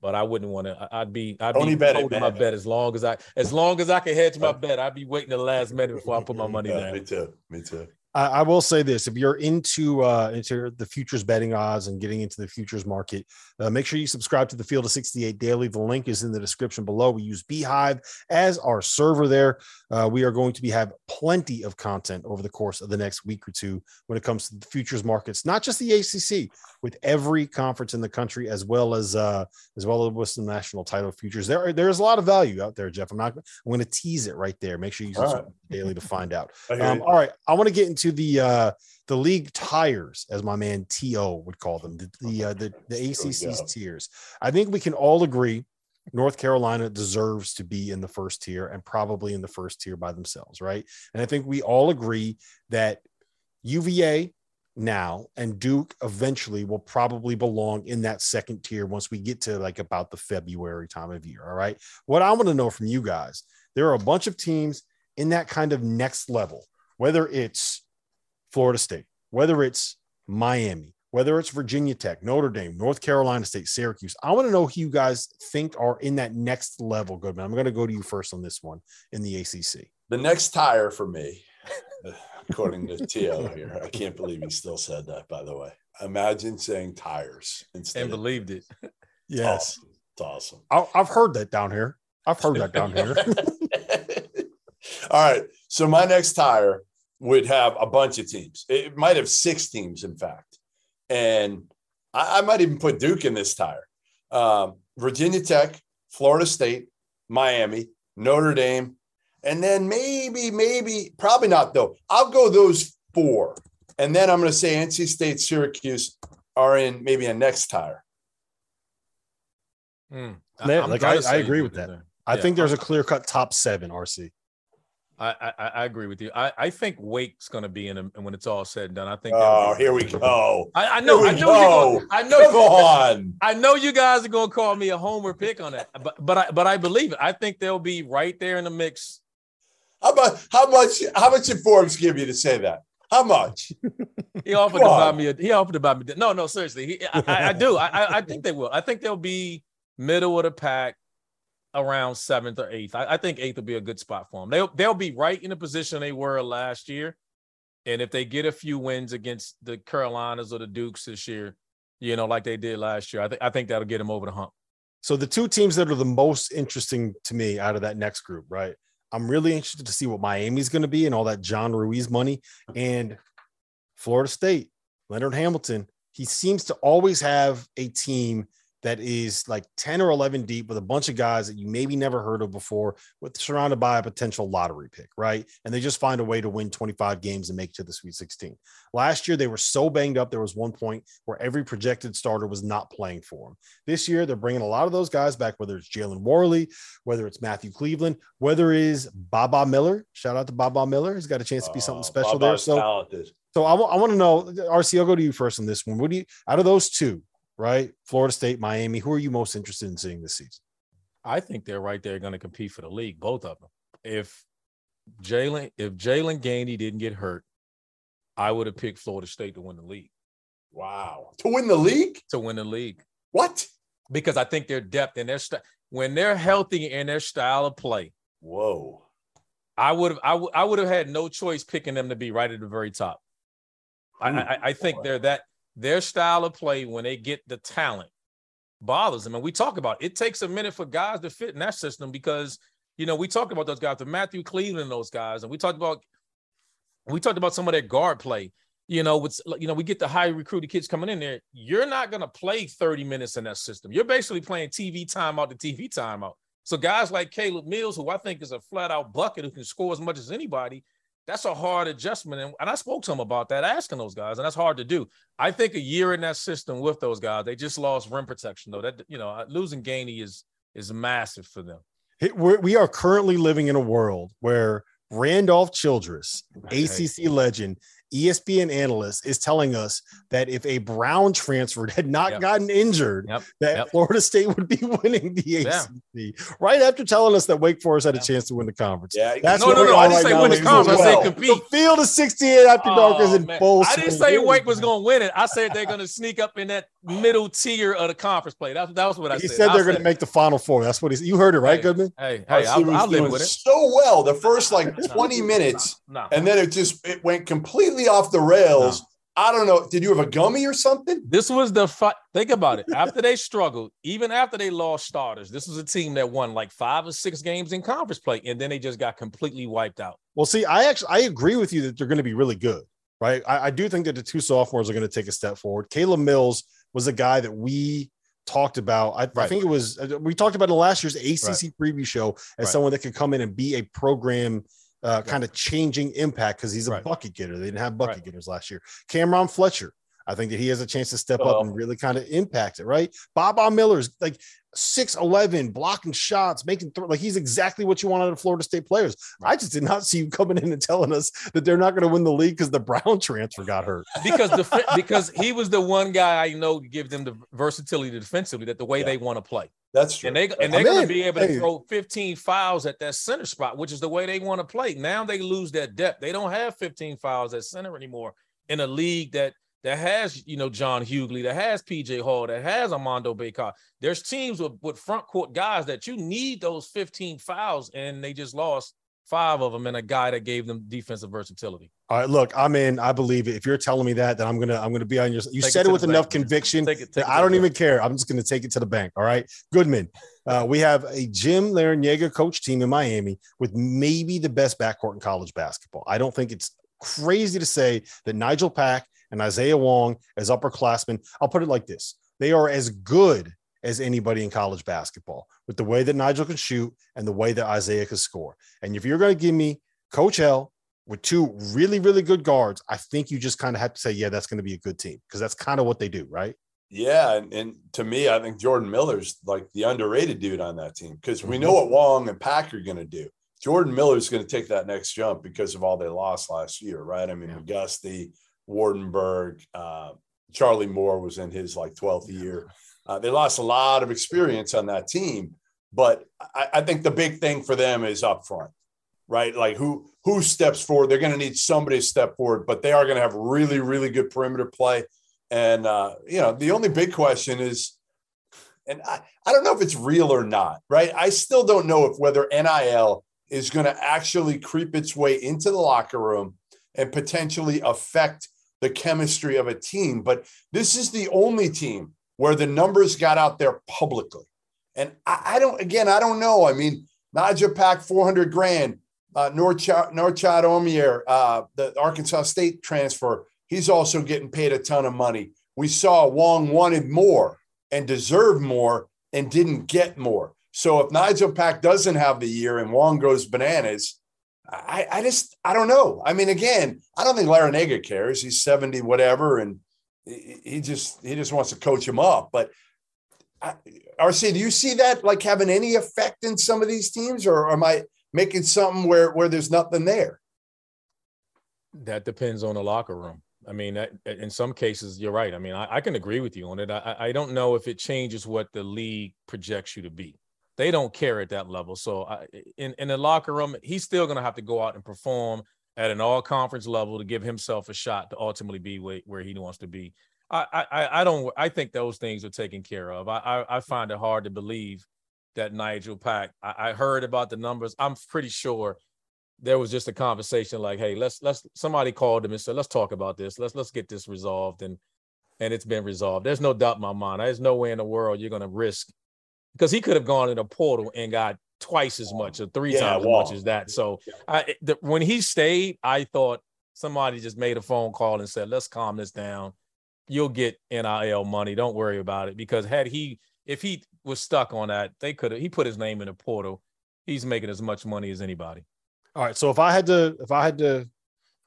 But I wouldn't want to. I'd be. I'd Only be bet holding my bet as long as I, as long as I can hedge my bet. I'd be waiting the last minute before I put my money Yeah, down. Me too. Me too. I, I will say this: if you're into uh, into the futures betting odds and getting into the futures market, uh, make sure you subscribe to the Field of 68 Daily. The link is in the description below. We use Beehive as our server there. Uh, we are going to be have plenty of content over the course of the next week or two when it comes to the futures markets, not just the ACC, with every conference in the country, as well as uh, as well as with the national title futures. There, are, there's a lot of value out there, Jeff. I'm not. I'm going to tease it right there. Make sure you subscribe to daily to find out. Um, all right, I want to get into the uh, the league tires, as my man To would call them, the the uh, the, the ACC's tiers. I think we can all agree North Carolina deserves to be in the first tier and probably in the first tier by themselves, right? And I think we all agree that UVA now and Duke eventually will probably belong in that second tier once we get to like about the February time of year. All right. What I want to know from you guys, there are a bunch of teams in that kind of next level, whether it's Florida State, whether it's Miami, whether it's Virginia Tech, Notre Dame, North Carolina State, Syracuse. I want to know who you guys think are in that next level. Goodman, I'm going to go to you first on this one in the ACC. The next tire for me, according to Tio here, I can't believe he still said that. By the way, imagine saying tires instead. And of, believed it. Yes, Awesome. It's awesome. I- I've heard that down here. I've heard that down here. All right. So my next tire would have a bunch of teams. It might have six teams, in fact. And I, I might even put Duke in this tire. Um, Virginia Tech, Florida State, Miami, Notre Dame, and then maybe, maybe, probably not though. I'll go those four. And then I'm going to say NC State, Syracuse are in maybe a next tire. Mm. Yeah, I'm like, I- I agree with that. there. I Yeah, think there's a clear cut top seven, RC. I, I I agree with you. I, I think Wake's going to be in, a, when it's all said and done. I think. Oh, here we go. I, I know. I know. go. Gonna, I know. Come on. I know you guys are going to call me a homer pick on that, but but I but I believe it. I think they'll be right there in the mix. How about how much how much did Forbes give you to say that? How much? He offered Come to buy me. A, he offered to buy me. No, no, seriously. He, I, I, I do. I- I think they will. I think they'll be middle of the pack, around seventh or eighth. I, I think eighth will be a good spot for them. They'll they'll be right in the position they were last year, and if they get a few wins against the Carolinas or the Dukes this year, you know, like they did last year, I think I think that'll get them over the hump. So the two teams that are the most interesting to me out of that next group, right? I'm really interested to see what Miami's going to be and all that John Ruiz money and Florida State, Leonard Hamilton. He seems to always have a team that is like 10 or 11 deep with a bunch of guys that you maybe never heard of before, with surrounded by a potential lottery pick, right? And they just find a way to win 25 games and make it to the Sweet 16. Last year, they were so banged up. There was one point where every projected starter was not playing for them. This year, they're bringing a lot of those guys back, whether it's Jalen Warley, whether it's Matthew Cleveland, whether it is Baba Miller. Shout out to Baba Miller. He's got a chance to be oh, something Oh, special there. So, talented. so I want to know, RC, I'll go to you first on this one. What do you, out of those two, right? Florida State, Miami, who are you most interested in seeing this season? I think they're right there going to compete for the league, both of them. If Jalen, if Jaylan Gainey didn't get hurt, I would have picked Florida State to win the league. Wow. To win the league? To win the league. What? Because I think their depth and their st- when they're healthy in their style of play, Whoa. I would have I would I would have had no choice picking them to be right at the very top. I, I, I think they're that their style of play when they get the talent bothers them. And we talk about it takes a minute for guys to fit in that system because you know we talked about those guys, the Matthew Cleveland, and those guys, and we talked about we talked about some of their guard play. You know, with you know, we get the high recruited kids coming in there. You're not gonna play 30 minutes in that system. You're basically playing TV timeout to TV timeout. So guys like Caleb Mills, who I think is a flat out bucket who can score as much as anybody, that's a hard adjustment. And, and I spoke to him about that, asking those guys, and that's hard to do. I think a year in that system with those guys, they just lost rim protection though. That you know, uh, losing Gainey is is massive for them. We're, we are currently living in a world where Randolph Childress, ACC legend, ESPN analyst is telling us that if a Brown transfer had not yep. gotten injured, yep. that yep. Florida State would be winning the ACC. Yeah. Right after telling us that Wake Forest had a chance to win the conference. Yeah, that's no, no, no. I didn't right say win the conference. Well. I said compete. The field of 68 after oh, dark is in man. full. I didn't say Wake was going to win it. I said they're going to sneak up in that middle tier of the conference play. That, that was what I he said. He said they're going to make the Final Four. That's what he. You heard it right, hey, Goodman. Hey, hey, I'll, I'll live with it. So well, the first like 20 minutes, no, no. and then it just it went completely off the rails no. I don't know. Did you have a gummy or something? This was the fight. Think about it. After they struggled, even after they lost starters, this was a team that won like five or six games in conference play, and then they just got completely wiped out. Well, see, I actually I agree with you that they're going to be really good, right? I, I do think that the two sophomores are going to take a step forward. Caleb Mills was a guy that we talked about. I, right. I think it was uh, we talked about in last year's ACC right. preview show as right. someone that could come in and be a program uh, kind of changing impact because he's a right. bucket getter. They didn't have bucket right. getters last year. Cameron Fletcher, I think that he has a chance to step up and really kind of impact it, right? Baba Miller's like 6'11, blocking shots, making th- like he's exactly what you want out of Florida State players. I just did not see you coming in and telling us that they're not going to win the league because the Brown transfer got hurt. Because the because he was the one guy I know to give them the versatility defensively that the way yeah. they want to play. That's true. And they and they're going to be able to hey. throw 15 fouls at that center spot, which is the way they want to play. Now they lose that depth. They don't have 15 fouls at center anymore in a league that that has you know John Hugley, that has PJ Hall, that has Armando Bacot. There's teams with, with front court guys that you need those 15 fouls, and they just lost five of them and a guy that gave them defensive versatility. All right, look, I'm in. I believe it. If you're telling me that, then I'm gonna I'm gonna be on your. You take said it, it with enough bank. conviction. Take it, take I don't even care. I'm just gonna take it to the bank. All right, Goodman. Uh, we have a Jim Larrañaga coach team in Miami with maybe the best backcourt in college basketball. I don't think it's crazy to say that Nigel Pack and Isaiah Wong as upperclassmen. I'll put it like this: they are as good as anybody in college basketball with the way that Nigel can shoot and the way that Isaiah can score. And if you're going to give me Coach L with two really, really good guards, I think you just kind of have to say, yeah, that's going to be a good team because that's kind of what they do, right? Yeah, and, and, to me, I think Jordan Miller's like the underrated dude on that team because mm-hmm. we know what Wong and Pack are going to do. Jordan Miller's going to take that next jump because of all they lost last year, right? I mean, yeah. McGusty, Waardenburg, uh, Charlie Moore was in his like 12th year. Uh, they lost a lot of experience on that team, but I, I, think the big thing for them is up front, right? Like who who steps forward? They're going to need somebody to step forward, but they are going to have really really good perimeter play. And uh, you know, the only big question is, and I, I don't know if it's real or not, right? I still don't know if whether NIL is going to actually creep its way into the locker room and potentially affect the chemistry of a team. But this is the only team where the numbers got out there publicly. And I, I don't, again, I don't know. I mean, Nigel Pack, 400 grand. Uh, Norchad, Omier, uh, the Arkansas State transfer, he's also getting paid a ton of money. We saw Wong wanted more and deserved more and didn't get more. So if Nigel Pack doesn't have the year and Wong goes bananas, I, I just I don't know. I mean, again, I don't think Larrañaga cares. He's 70 whatever, and he just he just wants to coach him up. But I, RC, do you see that like having any effect in some of these teams, or am I making something where where there's nothing there? That depends on the locker room. I mean, in some cases, you're right. I mean, I, I can agree with you on it. I, I, don't know if it changes what the league projects you to be. They don't care at that level. So, I, in in the locker room, he's still going to have to go out and perform at an all conference level to give himself a shot to ultimately be where, where he wants to be. I, I, I don't I think those things are taken care of. I, I, I find it hard to believe that Nigel Pack. I, I heard about the numbers. I'm pretty sure there was just a conversation like, hey, let's let's somebody called him and said, let's talk about this. Let's let's get this resolved. And and it's been resolved. There's no doubt in my mind. There's no way in the world you're gonna risk because he could have gone in a portal and got twice as much or three yeah, times as much as that. So I, the, when he stayed, I thought somebody just made a phone call and said, "Let's calm this down. You'll get NIL money. Don't worry about it." Because had he, if he was stuck on that, they could have. He put his name in the portal. He's making as much money as anybody. All right. So if I had to, if I had to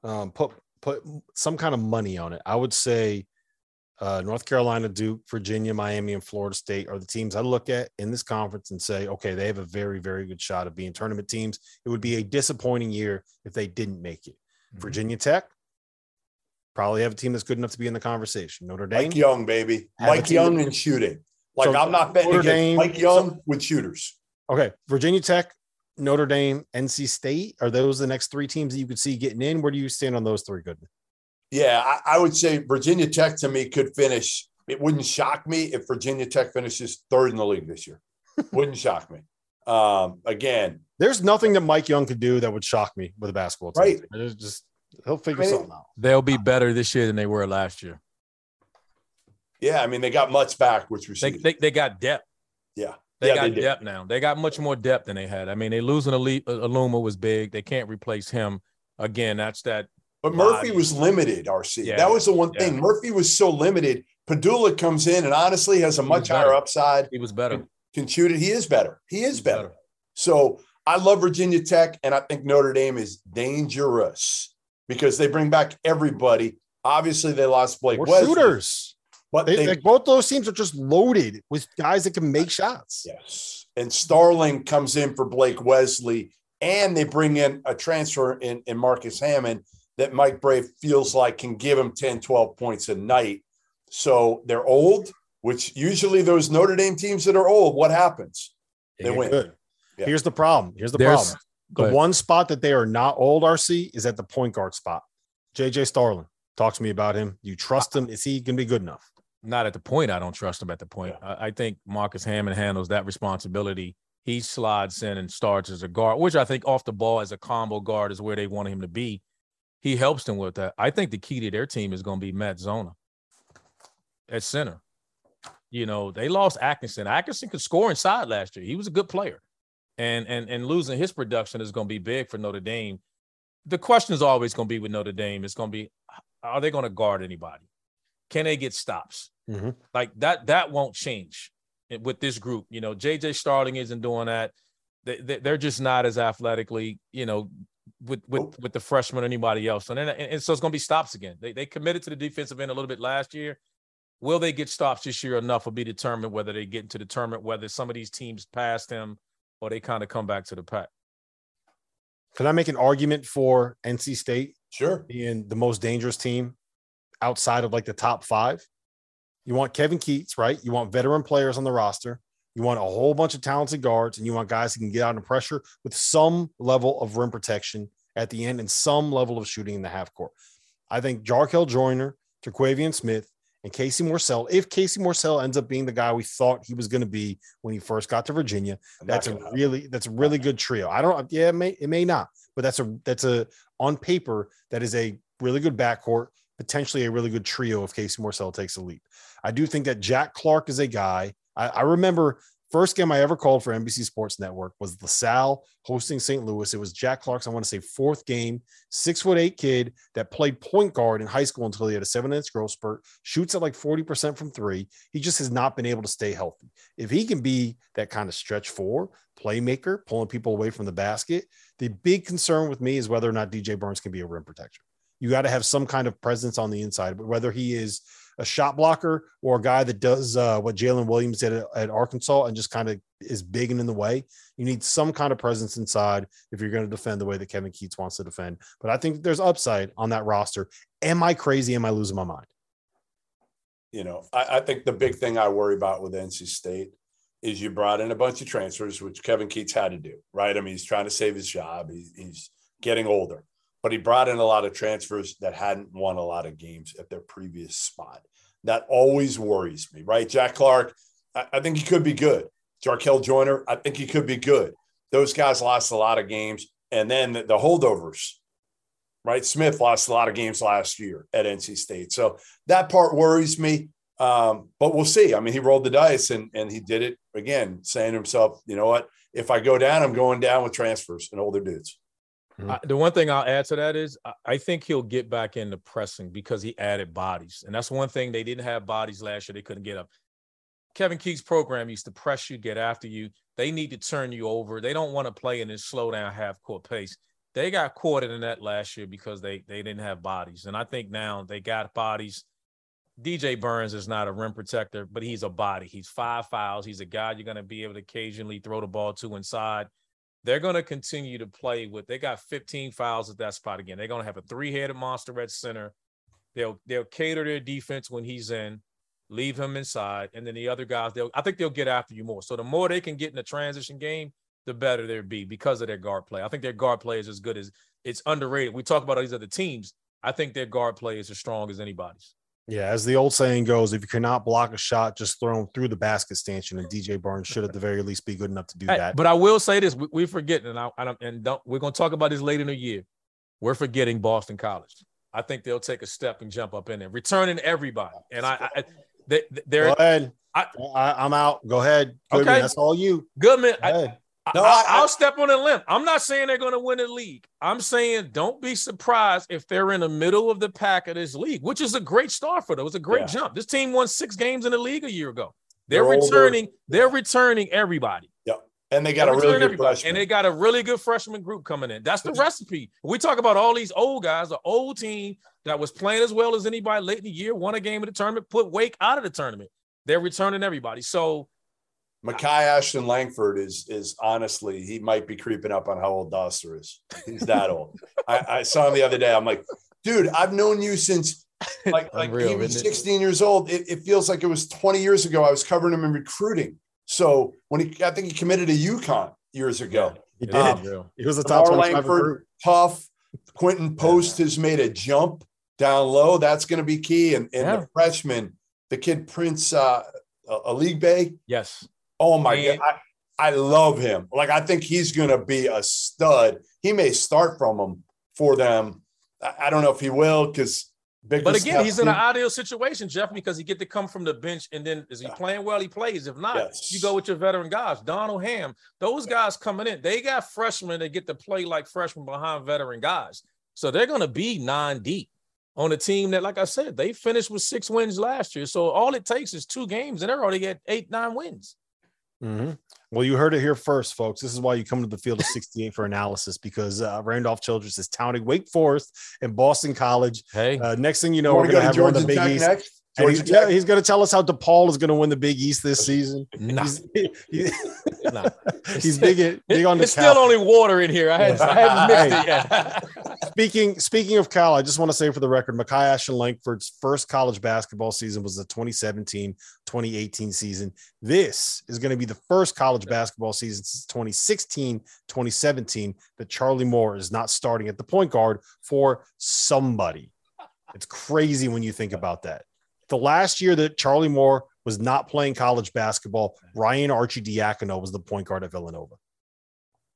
um, put put some kind of money on it, I would say uh, North Carolina, Duke, Virginia, Miami, and Florida State are the teams I look at in this conference and say, okay, they have a very, very good shot of being tournament teams. It would be a disappointing year if they didn't make it. Mhm. Virginia Tech probably have a team that's good enough to be in the conversation. Notre Dame, Mike Young, baby. Have Mike Young that- and shooting. Like So, I'm not betting Notre against Dame- Mike Young with shooters. okay, Virginia Tech, Notre Dame, NC State. Are those the next three teams that you could see getting in? Where do you stand on those three? Good. Yeah, I, I would say Virginia Tech to me could finish. It wouldn't shock me if Virginia Tech finishes third in the league this year. wouldn't shock me. Um, again, There's nothing that Mike Young could do that would shock me with a basketball team. Right. There's just he'll figure I mean, something out. They'll be better this year than they were last year. Yeah, I mean they got Mutts back, which was They they, they got depth. yeah, They yeah, got did. depth now. They got much more depth than they had. I mean, they losing elite uh, Aluma was big. They can't replace him. Again, that's that. But Murphy body. was limited. RC. Yeah, that was the one yeah. thing. Murphy was so limited. Pedulla comes in and honestly has a much higher upside. He was better. Can shoot it. He is better. He is He's better. So I love Virginia Tech, and I think Notre Dame is dangerous because they bring back everybody. Obviously, they lost Blake Wesley, shooters. But They, they, like both those teams are just loaded with guys that can make shots. yes. And Starling comes in for Blake Wesley, and they bring in a transfer in, in Marcus Hammond that Mike Brey feels like can give him 10, 12 points a night. So they're old, which usually those Notre Dame teams that are old, what happens? They You're win. good. Yeah. Here's the problem. Here's the There's- problem. The one spot that they are not old, RC, is at the point guard spot. JJ Starling. Talk to me about him. You trust him? Is he going to be good enough? Not at the point. I don't trust him at the point. I, I think Marcus Hammond handles that responsibility. He slides in and starts as a guard, which I think off the ball as a combo guard is where they want him to be. He helps them with that. I think the key to their team is going to be Matt Zona at center. You know, they lost Atkinson. Atkinson could score inside last year. He was a good player. And and and losing his production is going to be big for Notre Dame. The question is always going to be with Notre Dame. It's going to be are they going to guard anybody? Can they get stops? Mhm. Like that that won't change with this group. You know, JJ Starling isn't doing that. They, they they're just not as athletically, you know, with with with the freshmen or anybody else. And then and, and so it's going to be stops again. They they committed to the defensive end a little bit last year. Will they get stops this year enough will be determined whether they get into the tournament, whether some of these teams pass them or they kind of come back to the pack. Can I make an argument for NC State Sure. being the most dangerous team outside of like the top five? You want Kevin Keatts, right? You want veteran players on the roster. You want a whole bunch of talented guards, and you want guys who can get out of pressure with some level of rim protection at the end and some level of shooting in the half court. I think Jarkel Joiner, Terquavion Smith, and Casey Morsell, if Casey Morsell ends up being the guy we thought he was going to be when he first got to Virginia, that's a really that's a really good trio. I don't yeah, it may it may not, but that's a that's a on paper that is a really good backcourt, potentially a really good trio if Casey Morsell takes a leap. I do think that Jack Clark is a guy. I, I remember first game I ever called for NBC Sports Network was LaSalle hosting St. Louis. It was Jack Clark's, I want to say, fourth game, six foot eight kid that played point guard in high school until he had a seven inch growth spurt, shoots at like 40% from three. He just has not been able to stay healthy. If he can be that kind of stretch four, playmaker, pulling people away from the basket, the big concern with me is whether or not DJ Burns can be a rim protector. You got to have some kind of presence on the inside, whether he is a shot blocker or a guy that does uh, what Jalen Williams did at, at Arkansas and just kind of is big and in the way, you need some kind of presence inside if you're going to defend the way that Kevin Keatts wants to defend. But I think there's upside on that roster. Am I crazy? Am I losing my mind? you know, I, I think the big thing I worry about with NC State is you brought in a bunch of transfers, which Kevin Keatts had to do, right? I mean, he's trying to save his job. He, he's getting older, but he brought in a lot of transfers that hadn't won a lot of games at their previous spot. That always worries me, right? Jack Clark, I, I think he could be good. Jarkel Joiner, I think he could be good. Those guys lost a lot of games. And then the, the holdovers, right? Smith lost a lot of games last year at NC State. So that part worries me. Um, but we'll see. I mean, he rolled the dice and and he did it again, saying to himself, you know what? If I go down, I'm going down with transfers and older dudes. Mm-hmm. I, the one thing I'll add to that is I, I think he'll get back into pressing because he added bodies, and that's one thing they didn't have bodies last year. They couldn't get up. Kevin Keith's program used to press you, get after you. They need to turn you over. They don't want to play in this slow down half court pace. they got caught in the net last year because they they didn't have bodies, and I think now they got bodies. DJ Burns is not a rim protector, but he's a body. He's five fouls. He's a guy you're going to be able to occasionally throw the ball to inside. They're going to continue to play with. They got 15 fouls at that spot again. They're going to have a three-headed monster at center. They'll they'll cater their defense when he's in, leave him inside, and then the other guys. They'll I think they'll get after you more. So the more they can get in the transition game, the better they'll be because of their guard play. I think their guard play is as good as it's underrated. We talk about all these other teams. I think their guard play is as strong as anybody's. Yeah, as the old saying goes, if you cannot block a shot, just throw him through the basket stanchion. And DJ Burns should at the very least be good enough to do Hey, that. But I will say this: we, we forgetting, and I, and don't, we're going to talk about this later in the year. We're forgetting Boston College. I think they'll take a step and jump up in there, returning everybody. And I, I they, Go they're ahead. I- I, am out. Go ahead. Goodman, Okay. That's all you. Goodman. Go I. No, I, will step on a limb. I'm not saying they're going to win the league. I'm saying don't be surprised if they're in the middle of the pack of this league, which is a great start for them. It was a great Yeah. jump. This team won six games in the league a year ago. They're, They're older. returning. They're returning everybody. Yep. and they got They're a really good everybody. freshman. And they got a really good freshman group coming in. That's the mm-hmm. recipe. We talk about all these old guys, the old team that was playing as well as anybody late in the year, won a game of the tournament, put Wake out of the tournament. They're returning everybody. So Makai Ashton Langford is is honestly he might be creeping up on how old Dauster is. He's that old. I, I saw him the other day. I'm like, dude, I've known you since like like Unreal, he was isn't it? 16 years old. It, it feels like it was 20 years ago. I was covering him in recruiting. So when he, I think he committed to UConn years ago. He did. Um, he was a top Langford, tough. Quinten Post has made a jump down low. That's going to be key. And, and Yeah. the freshman, the kid Prince uh, Aligbe. Yes. Oh my god, I, I love him. Like I think he's going to be a stud. He may start from them for them. I, I don't know if he will because big. But again, he's in an ideal situation, Jeff, because he get to come from the bench and then is he playing well? He plays. If not, Yes. you go with your veteran guys. Donald Ham, those guys coming in, they got freshmen that get to play like freshmen behind veteran guys. So they're going to be nine deep on a team that, like I said, they finished with six wins last year. So all it takes is two games and they're already at eight, nine wins. Mhm. Well, you heard it here first, folks. This is why you come to the field of 68 for analysis because uh, Randolph Childress is touting Wake Forest and Boston College. Hey, Uh, next thing you You know, we're want to going to to have one of Georgia the Big Tech East. next? And he's, Tech. he's going to tell us how DePaul is going to win the Big East this season. nah, He's, he- nah. he's big, big on the it's Cal. still only water in here. I, had, I haven't mixed it yet. Speaking speaking of Cal, I just want to say for the record, Makai Ashton Langford's first college basketball season was the 2017-2018 season. This is going to be the first college basketball season since 2016-2017 that Charlie Moore is not starting at the point guard for somebody. It's crazy when you think about that. The last year that Charlie Moore was not playing college basketball, Ryan Arcidiacono was the point guard at Villanova.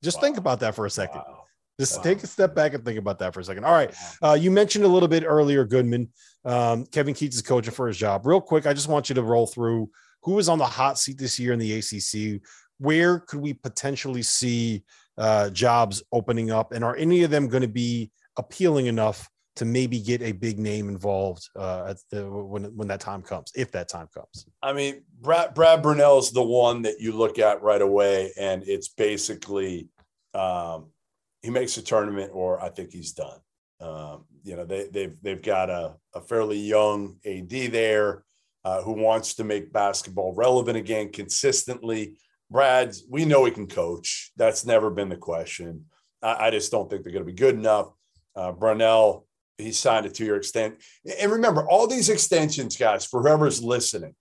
Just think about that for a second. Wow. Just Wow. take a step back and think about that for a second. All right. Uh, you mentioned a little bit earlier, Goodman. Um, Kevin Keatts is coaching for his job. Real quick, I just want you to roll through who is on the hot seat this year in the ACC. Where could we potentially see uh, jobs opening up? And are any of them going to be appealing enough to maybe get a big name involved uh, at the, when, when that time comes, if that time comes? I mean, Brad Brad Brownell's the one that you look at right away, and it's basically um, he makes a tournament, or I think he's done. Um, you know, they, they've they've got a, a fairly young AD there uh, who wants to make basketball relevant again consistently. Brad, we know he can coach. That's never been the question. I, I just don't think they're going to be good enough. Uh, Brunell, he signed a two-year extent. And remember, all these extensions, guys, for whoever's listening,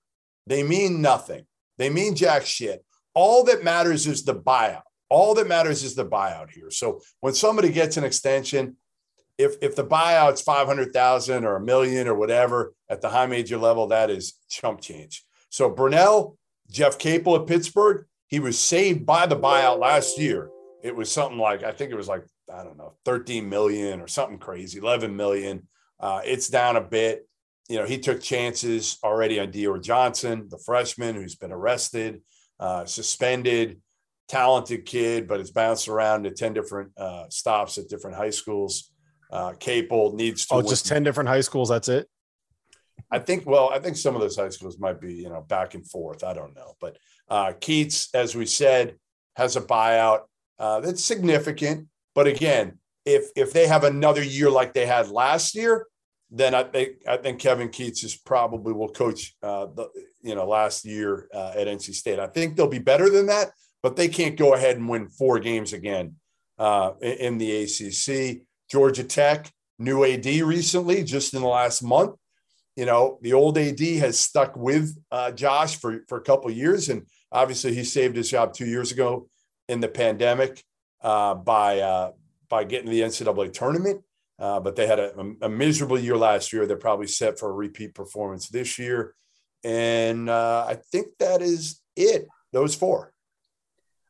they mean nothing. They mean jack shit. All that matters is the buyout. All that matters is the buyout here. So when somebody gets an extension, if if the buyout's five hundred thousand or a million or whatever at the high major level, that is chump change. So Brownell, Jeff Capel at Pittsburgh, he was saved by the buyout last year. It was something like I think it was like I don't know, 13 million or something crazy, 11 million. Uh, it's down a bit. You know, he took chances already on Dior Johnson, the freshman who's been arrested, uh, suspended, talented kid, but it's bounced around to 10 different uh, stops at different high schools. Uh, Capel needs to. Oh, win- just 10 different high schools. That's it. I think, well, I think some of those high schools might be, you know, back and forth. I don't know. But uh, Keatts, as we said, has a buyout uh, that's significant. But again, if if they have another year like they had last year, then I think I think Kevin Keatts is probably will coach uh, the you know last year uh, at NC State. I think they'll be better than that, but they can't go ahead and win four games again uh, in, the ACC. Georgia Tech new AD recently, just in the last month. You know, the old AD has stuck with uh, Josh for for a couple years, and obviously he saved his job two years ago in the pandemic uh, by uh, by getting to the NCAA tournament. Uh, but they had a, a, miserable year last year. They're probably set for a repeat performance this year. And uh, I think that is it. Those four.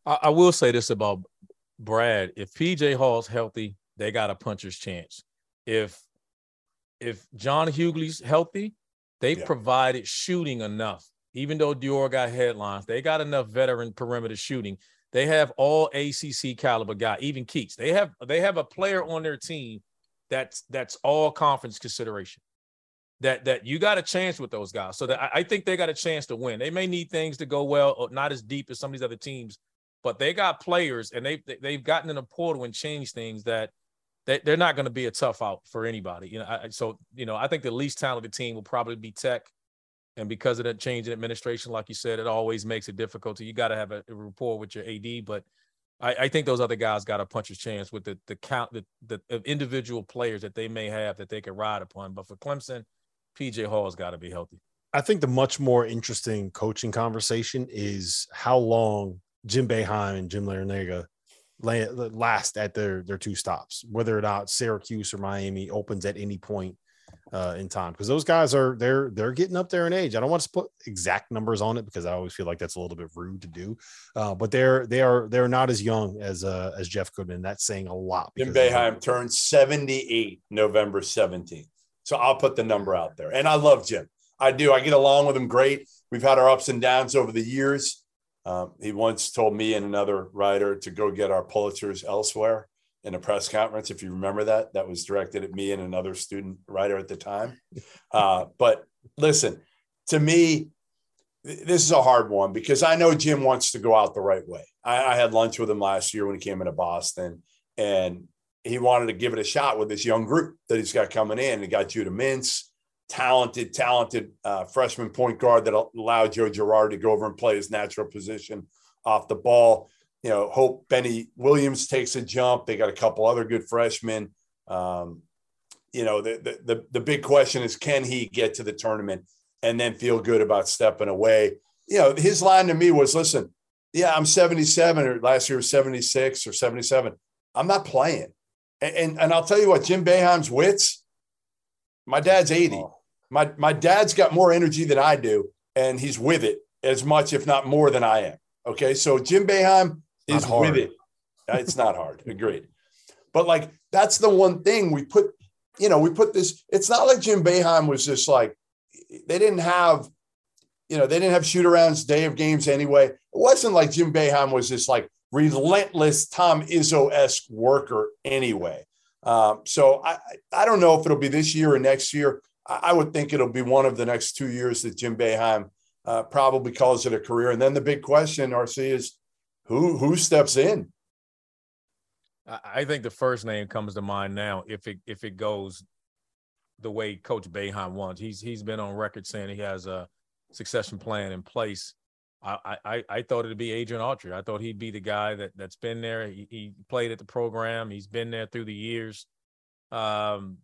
I, I, will say this about Brad: if PJ Hall's healthy, they got a puncher's chance. If if John Hugley's healthy, they've yeah. provided shooting enough. Even though Dior got headlines, they got enough veteran perimeter shooting. They have all ACC caliber guy, even Keatts. They have they have a player on their team that's that's all conference consideration. That that you got a chance with those guys. So that I, think they got a chance to win. They may need things to go well, or not as deep as some of these other teams, but they got players and they they've gotten in a portal and changed things that they, they're not going to be a tough out for anybody. You know, I, so you know I think the least talented team will probably be Tech. And because of that change in administration, like you said, it always makes it difficult. You got to have a, a rapport with your AD. But I, I, think those other guys got a puncher's chance with the the count the, the uh, individual players that they may have that they could ride upon. But for Clemson, PJ Hall's got to be healthy. I think the much more interesting coaching conversation is how long Jim Boeheim and Jim Larrañaga last at their their two stops, whether or not Syracuse or Miami opens at any point uh, in time because those guys are they're they're getting up there in age. I don't want to put exact numbers on it because I always feel like that's a little bit rude to do, uh, but they're they are they're not as young as uh, as Jeff Goodman. That's saying a lot. Jim Boeheim turned seventy eight November seventeenth, so I'll put the number out there. And I love Jim. I do. I get along with him great. We've had our ups and downs over the years. Um, he once told me and another writer to go get our Pulitzers elsewhere in a press conference, if you remember that. That was directed at me and another student writer at the time. Uh, but listen, to me, this is a hard one because I know Jim wants to go out the right way. I, I had lunch with him last year when he came into Boston, and he wanted to give it a shot with this young group that he's got coming in. He got Judah Mintz, talented, talented uh, freshman point guard that allowed Joe Girard to go over and play his natural position off the ball you know, hope Benny Williams takes a jump. They got a couple other good freshmen. Um, you know, the, the the big question is can he get to the tournament and then feel good about stepping away? You know, his line to me was, "Listen, yeah, I'm 77 or last year was 76 or 77. I'm not playing." And and, and I'll tell you what, Jim Boeheim's wits. My dad's 80. My my dad's got more energy than I do, and he's with it as much, if not more, than I am. Okay, so Jim Boeheim is with it. It's not hard. Agreed. But like that's the one thing we put, you know, we put this. It's not like Jim Boeheim was just like they didn't have, you know, they didn't have shoot arounds day of games anyway. It wasn't like Jim Boeheim was this like relentless Tom Izzo esque worker anyway. Um, so I I don't know if it'll be this year or next year. I, I would think it'll be one of the next two years that Jim Boeheim uh, probably calls it a career. And then the big question, RC, is who who steps in? I think the first name comes to mind now if it if it goes the way Coach Boeheim wants. He's he's been on record saying he has a succession plan in place. I I, I thought it'd be Adrian Autry. I thought he'd be the guy that that's been there. He, he played at the program. He's been there through the years. Um,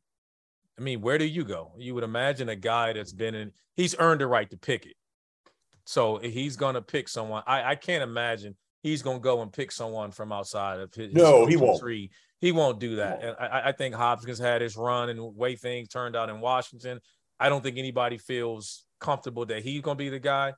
I mean, where do you go? You would imagine a guy that's been in. He's earned the right to pick it. So he's gonna pick someone. I I can't imagine he's going to go and pick someone from outside of his. No, he won't. Tree. He won't do that. Won't. And I, I, think Hopkins had his run and the way things turned out in Washington. I don't think anybody feels comfortable that he's going to be the guy.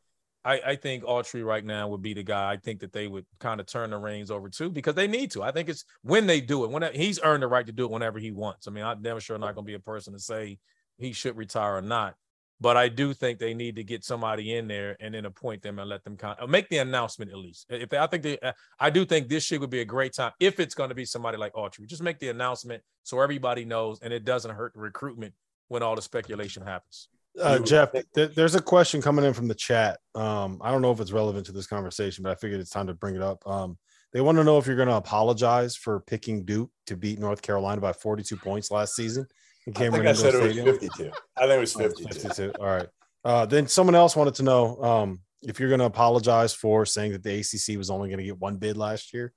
I, I think Autry right now would be the guy. I think that they would kind of turn the reins over to because they need to. I think it's when they do it. When he's earned the right to do it whenever he wants. I mean, I'm never sure not going to be a person to say he should retire or not. But I do think they need to get somebody in there and then appoint them and let them kind of make the announcement at least. If they, I think they, uh, I do think this year would be a great time if it's going to be somebody like Autry. Just make the announcement so everybody knows and it doesn't hurt the recruitment when all the speculation happens. Uh, Jeff, th- there's a question coming in from the chat. Um, I don't know if it's relevant to this conversation, but I figured it's time to bring it up. Um, They want to know if you're going to apologize for picking Duke to beat North Carolina by 42 points last season. In I think I Indoor said it was 52. I think it was Oh, 52. 52. All right. Uh, then someone else wanted to know um, if you're going to apologize for saying that the ACC was only going to get one bid last year.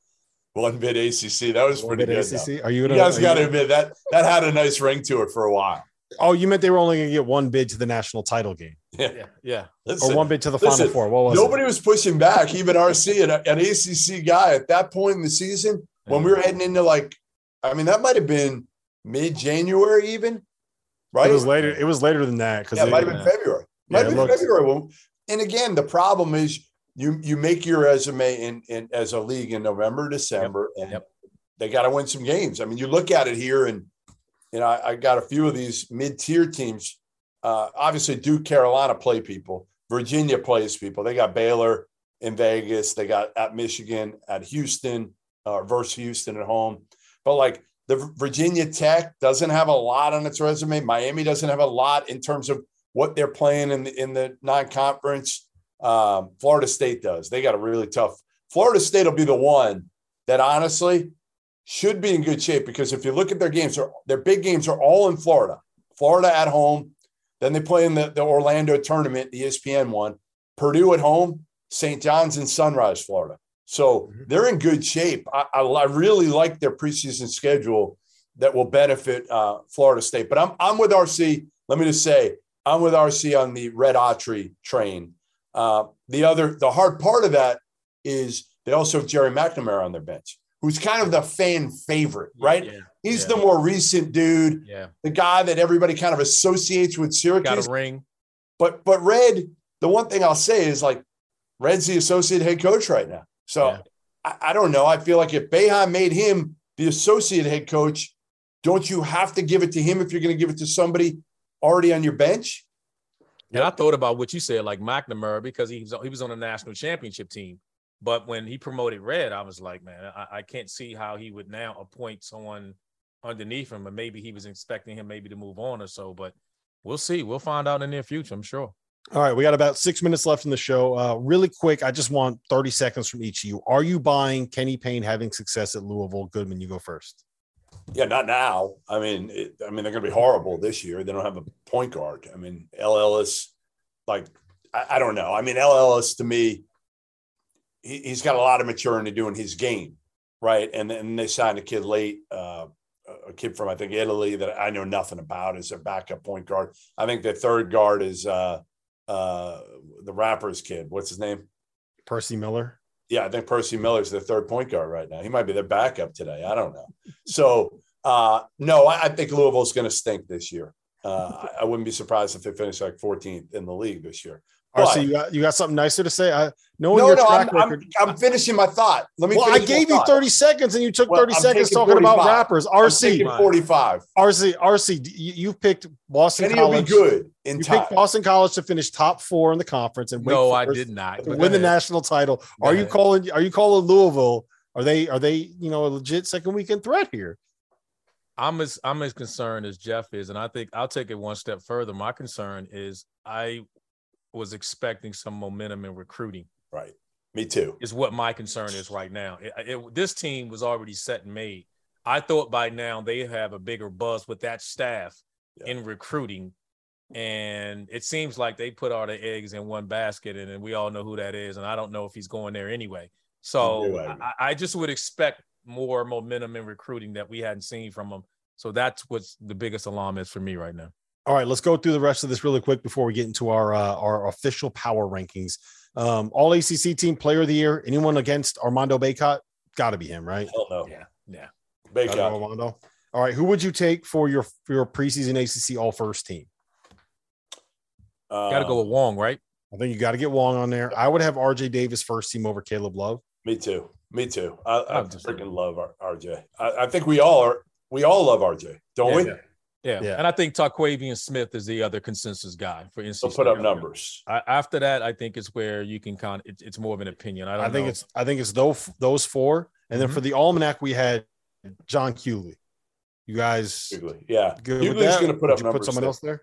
One bid ACC. That was One pretty bid good. though. ACC. Are you You guys got to admit that that had a nice ring to it for a while. Oh, you meant they were only going to get one bid to the national title game Yeah. Yeah, yeah. or one bid to the final four. What was Nobody it? was pushing back. Even RC, an, an ACC guy at that point in the season, when we were heading into like, I mean, that might have been mid January, even. Right? It was later. It was later than that because Yeah, it might have been February. Might Yeah, have been looks- February. Well, and again, the problem is you you make your resume in, in as a league in November, December, and Yep. they got to win some games. I mean, you look at it here, and you know, I, I got a few of these mid-tier teams. Uh, obviously, Duke, Carolina play people. Virginia plays people. They got Baylor in Vegas. They got at Michigan, at Houston, uh, versus Houston at home. But like the Virginia Tech doesn't have a lot on its resume. Miami doesn't have a lot in terms of what they're playing in the in the non-conference. Um, Florida State does. They got a really tough. Florida State will be the one that honestly should be in good shape because if you look at their games, their, big games are all in Florida. Florida at home. Then they play in the, the Orlando tournament, the ESPN one. Purdue at home, St. John's and Sunrise, Florida. So they're in good shape. I, I, I really like their preseason schedule that will benefit uh, Florida State. But I'm I'm with RC. Let me just say I'm with RC on the Red Autry train. Uh, the other the hard part of that is they also have Gerry McNamara on their bench, who's kind of the fan favorite, right? Yeah, He's yeah. the more recent dude, yeah. the guy that everybody kind of associates with Got Syracuse. a ring. But but Red, the one thing I'll say is like Red's the associate head coach right now. So Yeah. I, I don't know. I feel like if Boeheim made him the associate head coach, don't you have to give it to him if you're going to give it to somebody already on your bench? And I thought about what you said, like McNamara, because he was he was on a national championship team. But when he promoted Red, I was like, man, I, I can't see how he would now appoint someone underneath him. And maybe he was expecting him maybe to move on or so. But we'll see. We'll find out in the near future, I'm sure. All right, we got about six minutes left in the show. Uh, really quick, I just want 30 seconds from each of you. Are you buying Kenny Payne having success at Louisville? Goodman, you go first. Yeah, not now. I mean, it, I mean they're going to be horrible this year. They don't have a point guard. I mean, El Ellis, like I, I don't know. I mean, El Ellis to me, he, he's got a lot of maturing to do in his game, right? And then they signed a kid late, uh, a kid from I think Italy that I know nothing about as their backup point guard. I think the third guard is uh, uh, the rappers kid. What's his name? Percy Miller. Yeah, I think Percy Miller's the third point guard right now. He might be their backup today. I don't know. So uh, no, I, I think Louisville's going to stink this year. Uh, I, wouldn't be surprised if they finish like 14th in the league this year. RC, you got you got something nicer to say? I no, your no, track I'm, I'm. I'm finishing my thought. Let me. well, I gave you thought. 30 seconds and you took Well, 30 I'm seconds talking about 45. rappers. I'm RC, taking 45. RC, RC, you, you've picked Boston Kenny will be College. good in You time. picked Boston College to finish top four in the conference and No, I did not. win the national title. Go Are you ahead. calling? Are you calling Louisville? Are they? Are they? You know, a legit second weekend threat here? I'm as I'm as concerned as Jeff is, and I think I'll take it one step further. My concern is I was expecting some momentum in recruiting. Right. Me too. Is what my concern is right now. It- it- this team was already set and made. I thought by now they have a bigger buzz with that staff Yeah. in recruiting, and it seems like they put all the eggs in one basket, and, and we all know who that is. And I don't know if he's going there anyway. So I. I, I just would expect more momentum in recruiting that we hadn't seen from them. So that's what's the biggest alarm is for me right now. All right, let's go through the rest of this really quick before we get into our uh, our official power rankings. Um, all ACC team player of the year. Anyone against Armando Bacot? Got to be him, right? Hell no. Yeah, yeah. Bake Gotta go up. Armando. All right, who would you take for your for your preseason ACC All First team? Uh, Got to go with Wong, right? I think you got to get Wong on there. I would have RJ Davis first team over Caleb Love. Me too. Me too. I, I just- freaking love RJ. I, I think we all are. We all love RJ, don't we? Yeah. Yeah. Yeah. And I think Terquavion Smith is the other consensus guy for NC They'll put up numbers. I, after that, I think it's where you can kind of, it, it's more of an opinion. I don't I think know. it's I think it's those those four, and then Mhm. for the almanac we had John Cooley. You guys Hugley. Yeah. good with Hugley's going to put Would up numbers. Put someone there. else there.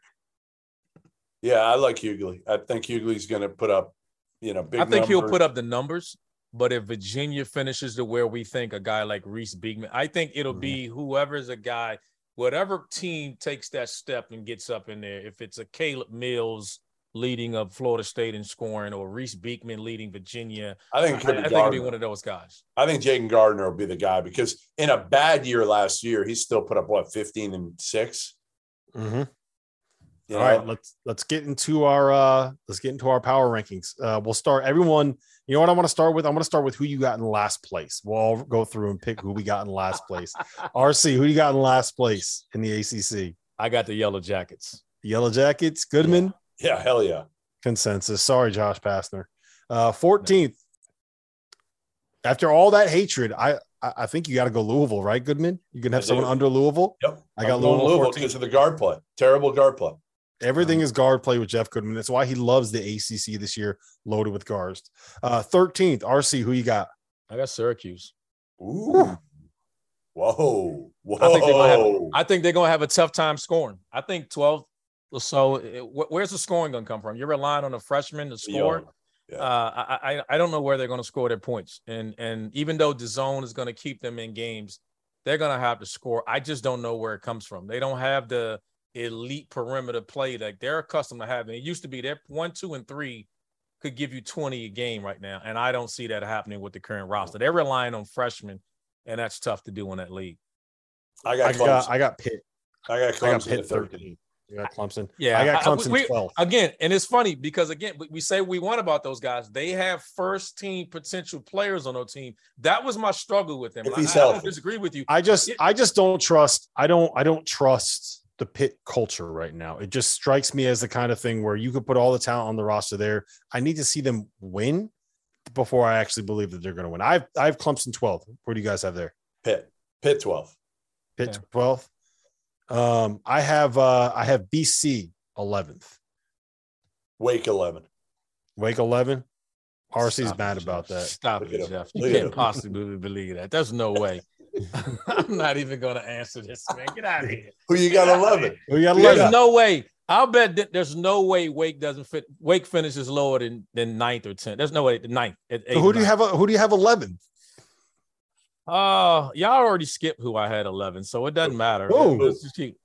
Yeah, I like Hugley. I think Hugley's going to put up, you know, big I think he'll put up the numbers. But if Virginia finishes to where we think a guy like Reece Beekman, I think it'll Mhm. be whoever's a guy, whatever team takes that step and gets up in there. If it's a Caleb Mills leading of Florida State in scoring, or Reece Beekman leading Virginia, I think I, it could I be think it'll be one of those guys. I think Jayden Gardner will be the guy because in a bad year last year, he still put up what 15 and 6. Mhm. You All know? right, let's let's get into our uh let's get into our power rankings. Uh we'll start everyone. You know what I want to start with? I want to start with who you got in last place. We'll all go through and pick who we got in last place. RC, who you got in last place in the ACC? I got the Yellow Jackets. Yellow Jackets, Goodman, Yeah, hell yeah. consensus. Sorry, Josh Pastner. Uh 14th. After all that hatred, I I think you got to go Louisville, right, Goodman? You can have I someone do. under Louisville. Yep. I got I'm Louisville 14th. because of the guard play. Terrible guard play. Everything is guard play with Jeff Goodman. That's why he loves the ACC this year, loaded with guards. Uh, 13th, RC, who you got? I got Syracuse. Ooh. Whoa. Whoa. I think they might have. I think they're gonna have a tough time scoring. I think 12 or so. it- where's the scoring gonna come from? You're relying on a freshman to score. Young. Yeah. Uh, I, I I don't know where they're going to score their points, and and even though the zone is going to keep them in games, they're going to have to score. I just don't know where it comes from. They don't have the elite perimeter play that they're accustomed to having. It used to be that one, two, and three could give you 20 a game right now, and I don't see that happening with the current roster. They're relying on freshmen, and that's tough to do in that league. I I got got I got Pitt. I got I got Clemson Pitt 13. 13. You got Clemson. Yeah, I got I- I- Clemson we- 12. again, and it's funny because again, we- we say we want about those guys. They have first team potential players on their team. That was my struggle with them. If I, he's I don't healthy. disagree with you. I just Yeah. I just don't trust. I don't I don't trust the Pitt culture right now. It just strikes me as the kind of thing where you could put all the talent on the roster there. I need to see them win before I actually believe that they're going to win. I've I have Clemson 12. What do you guys have there? Pitt. Pitt 12. Pitt Yeah. 12. Um, I have uh I have BC 11th. Wake 11. Wake 11. RC's Stop mad it, about Jeff. that. Stop Look it. Jeff. You Look can't possibly believe that. There's no way. I'm not even going to answer this, man. Get out of here. Who you got 11? We got There's no way. I'll bet that there's no way Wake doesn't fit. Wake finishes lower than than ninth or tenth. There's no way. The ninth. So who do you have? Who do you have 11? Uh, y'all already skipped who I had 11, so it doesn't matter. Whoa. Let's just keep.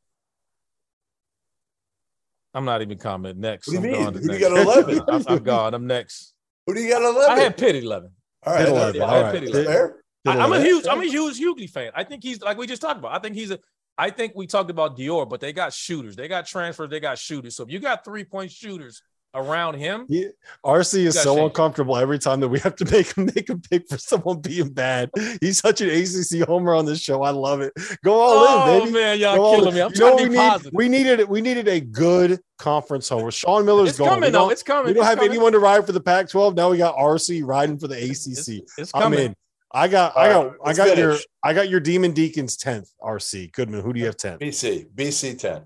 I'm not even commenting next. What do you I'm mean? going to Who do you next. got 11? I'm, I'm gone. I'm next. Who do you got 11? I had Pitt 11. All right. Pitt that's 11. I All had right. Pitt 11. fair. I, I'm a huge, I'm a huge Hugley fan. I think he's like we just talked about. I think he's a. I think we talked about Dior, but they got shooters. They got transfers. They got shooters. So if you got three point shooters around him, Yeah, RC is so change. uncomfortable every time that we have to make him make a pick for someone being bad. He's such an ACC homer on this show. I love it. Go all oh in, baby. Oh man, y'all Go killing in. me. I'm You trying to we be need? positive. We needed we needed a good conference homer. Sean Miller's It's gone. coming though. It's coming. we don't It's have coming. anyone to ride for the Pac-12. Now we got RC riding for the ACC. It's, it's I'm coming. in. I got I got right, I let's got your. I got your Demon Deacons 10th RC. Goodman, who do you have 10th? BC. BC 10.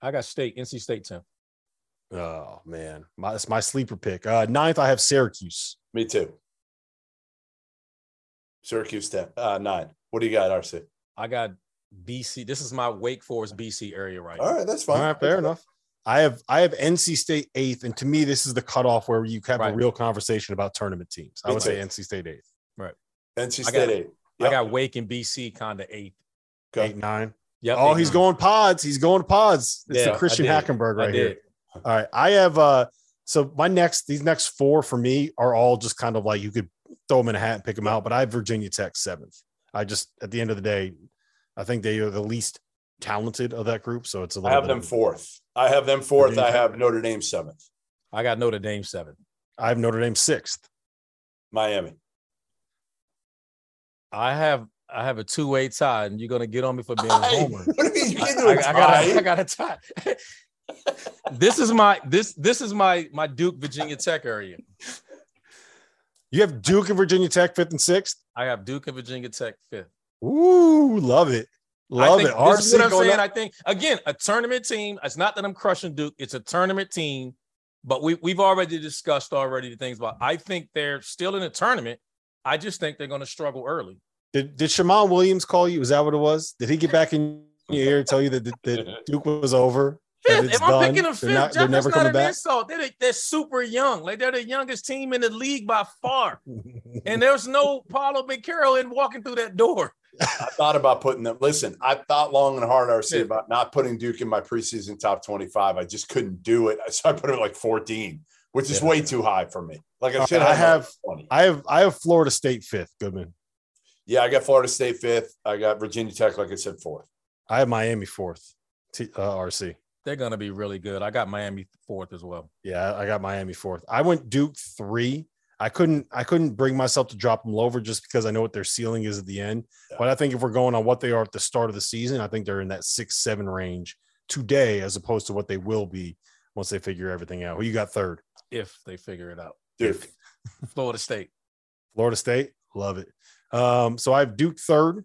I got state, NC State 10. Oh man, my, that's my sleeper pick. Uh ninth, I have Syracuse. Me too. Syracuse 10. Uh, 9. What do you got, RC? I got BC. This is my Wake Forest BC area right All now. right. That's fine. right, fair enough. I have I have NC State eighth, and to me, this is the cutoff where you have a real conversation about tournament teams. I would say. NC State eighth, NC I got- 8. I got Wake and BC kind of eighth. Go. eight nine. Yep. Oh, eight, he's nine. going pods. He's going pods. It's Yeah, the Christian. Hackenberg right here. All right, I have uh. So my next these next four for me are all just kind of like you could throw them in a hat and pick them out, but I have Virginia Tech seventh. I just at the end of the day, I think they are the least talented of that group. So it's a I little have bit them of- fourth. I have them fourth. Virginia I Tech. have Notre Dame seventh. I got Notre Dame seventh. I have Notre Dame sixth. Miami. I have I have a two way tie, and you're gonna get on me for being a homer. What do you mean? You I, can't do I- I got a, I got a tie. this is my this this is my my Duke Virginia Tech area. You have Duke and Virginia Tech fifth and sixth. I have Duke and Virginia Tech fifth. Ooh, love it. Love it. This is what I'm saying. up- I think again, a tournament team. It's not that I'm crushing Duke. It's a tournament team, but we we've already discussed already the things about. I think they're still in a tournament. I just think they're going to struggle early. Did did Shaman Williams call you? Is that what it was? Did he get back in your ear and tell you that, that, that Duke was over? fifth. If I'm done, picking them they're fifth, not- they're Jeff, never that's not coming an back? insult. They're, they're super young. Like they're the youngest team in the league by far. And there's no Paulo McCarroll in walking through that door. I thought about putting them. Listen, I thought long and hard, RC, Yeah. about not putting Duke in my preseason top 25. I just couldn't do it. So I put him at like 14, which is Yeah. way too high for me. Like I All should right, I have, have- 20. I have I have Florida State fifth, Goodman. Yeah, I got Florida State fifth. I got Virginia Tech, like I said, fourth. I have Miami fourth. T, uh, RC. They're gonna be really good. I got Miami fourth as well. Yeah, I got Miami fourth. I went Duke three. I couldn't I couldn't bring myself to drop them lower just because I know what their ceiling is at the end. Yeah. But I think if we're going on what they are at the start of the season, I think they're in that six seven range today, as opposed to what they will be once they figure everything out. Who you got third? If they figure it out. Duke. Florida State. Florida State. Love it. Um, so I have Duke third.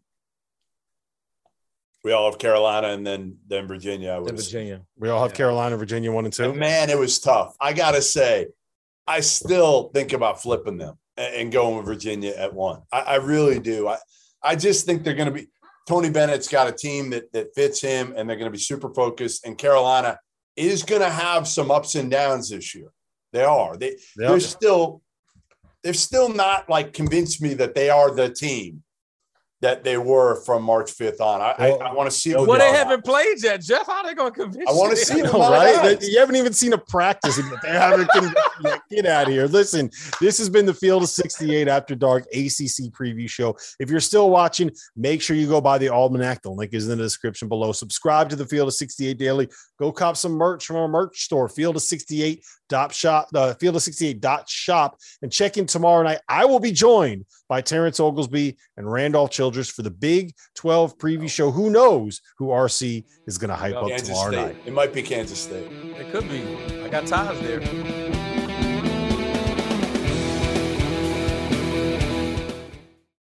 We all have Carolina and then then Virginia. I would Virginia. We all have Yeah. Carolina, Virginia one and two. And man, it was tough. I gotta say, I still think about flipping them and, and going with Virginia at one. I, I really do. I I just think they're going to be. Tony Bennett's got a team that that fits him, and they're going to be super focused. And Carolina is going to have some ups and downs this year. They are. They Yep. they're still they're still not like convinced me that they are the team that they were from March 5th on. I, Well, I, I want to see it. Well, they haven't played yet, Jeff. How are they gonna convince I wanna see them, know, right? eyes. You haven't even seen a practice. They haven't convinced. Get out of here. Listen, this has been the Field of 68 After Dark ACC preview show. If you're still watching, make sure you go buy the Almanac. The link is in the description below. Subscribe to the Field of 68 Daily. Go cop some merch from our merch store, Field of 68 dot shop, the Field of 68 dot shop, and check in tomorrow night. I will be joined by Terrence Oglesby and Randolph Childress for the Big 12 preview show. Who knows who RC is going to hype up Kansas tomorrow State. night? It might be Kansas State. It could be. I got ties there.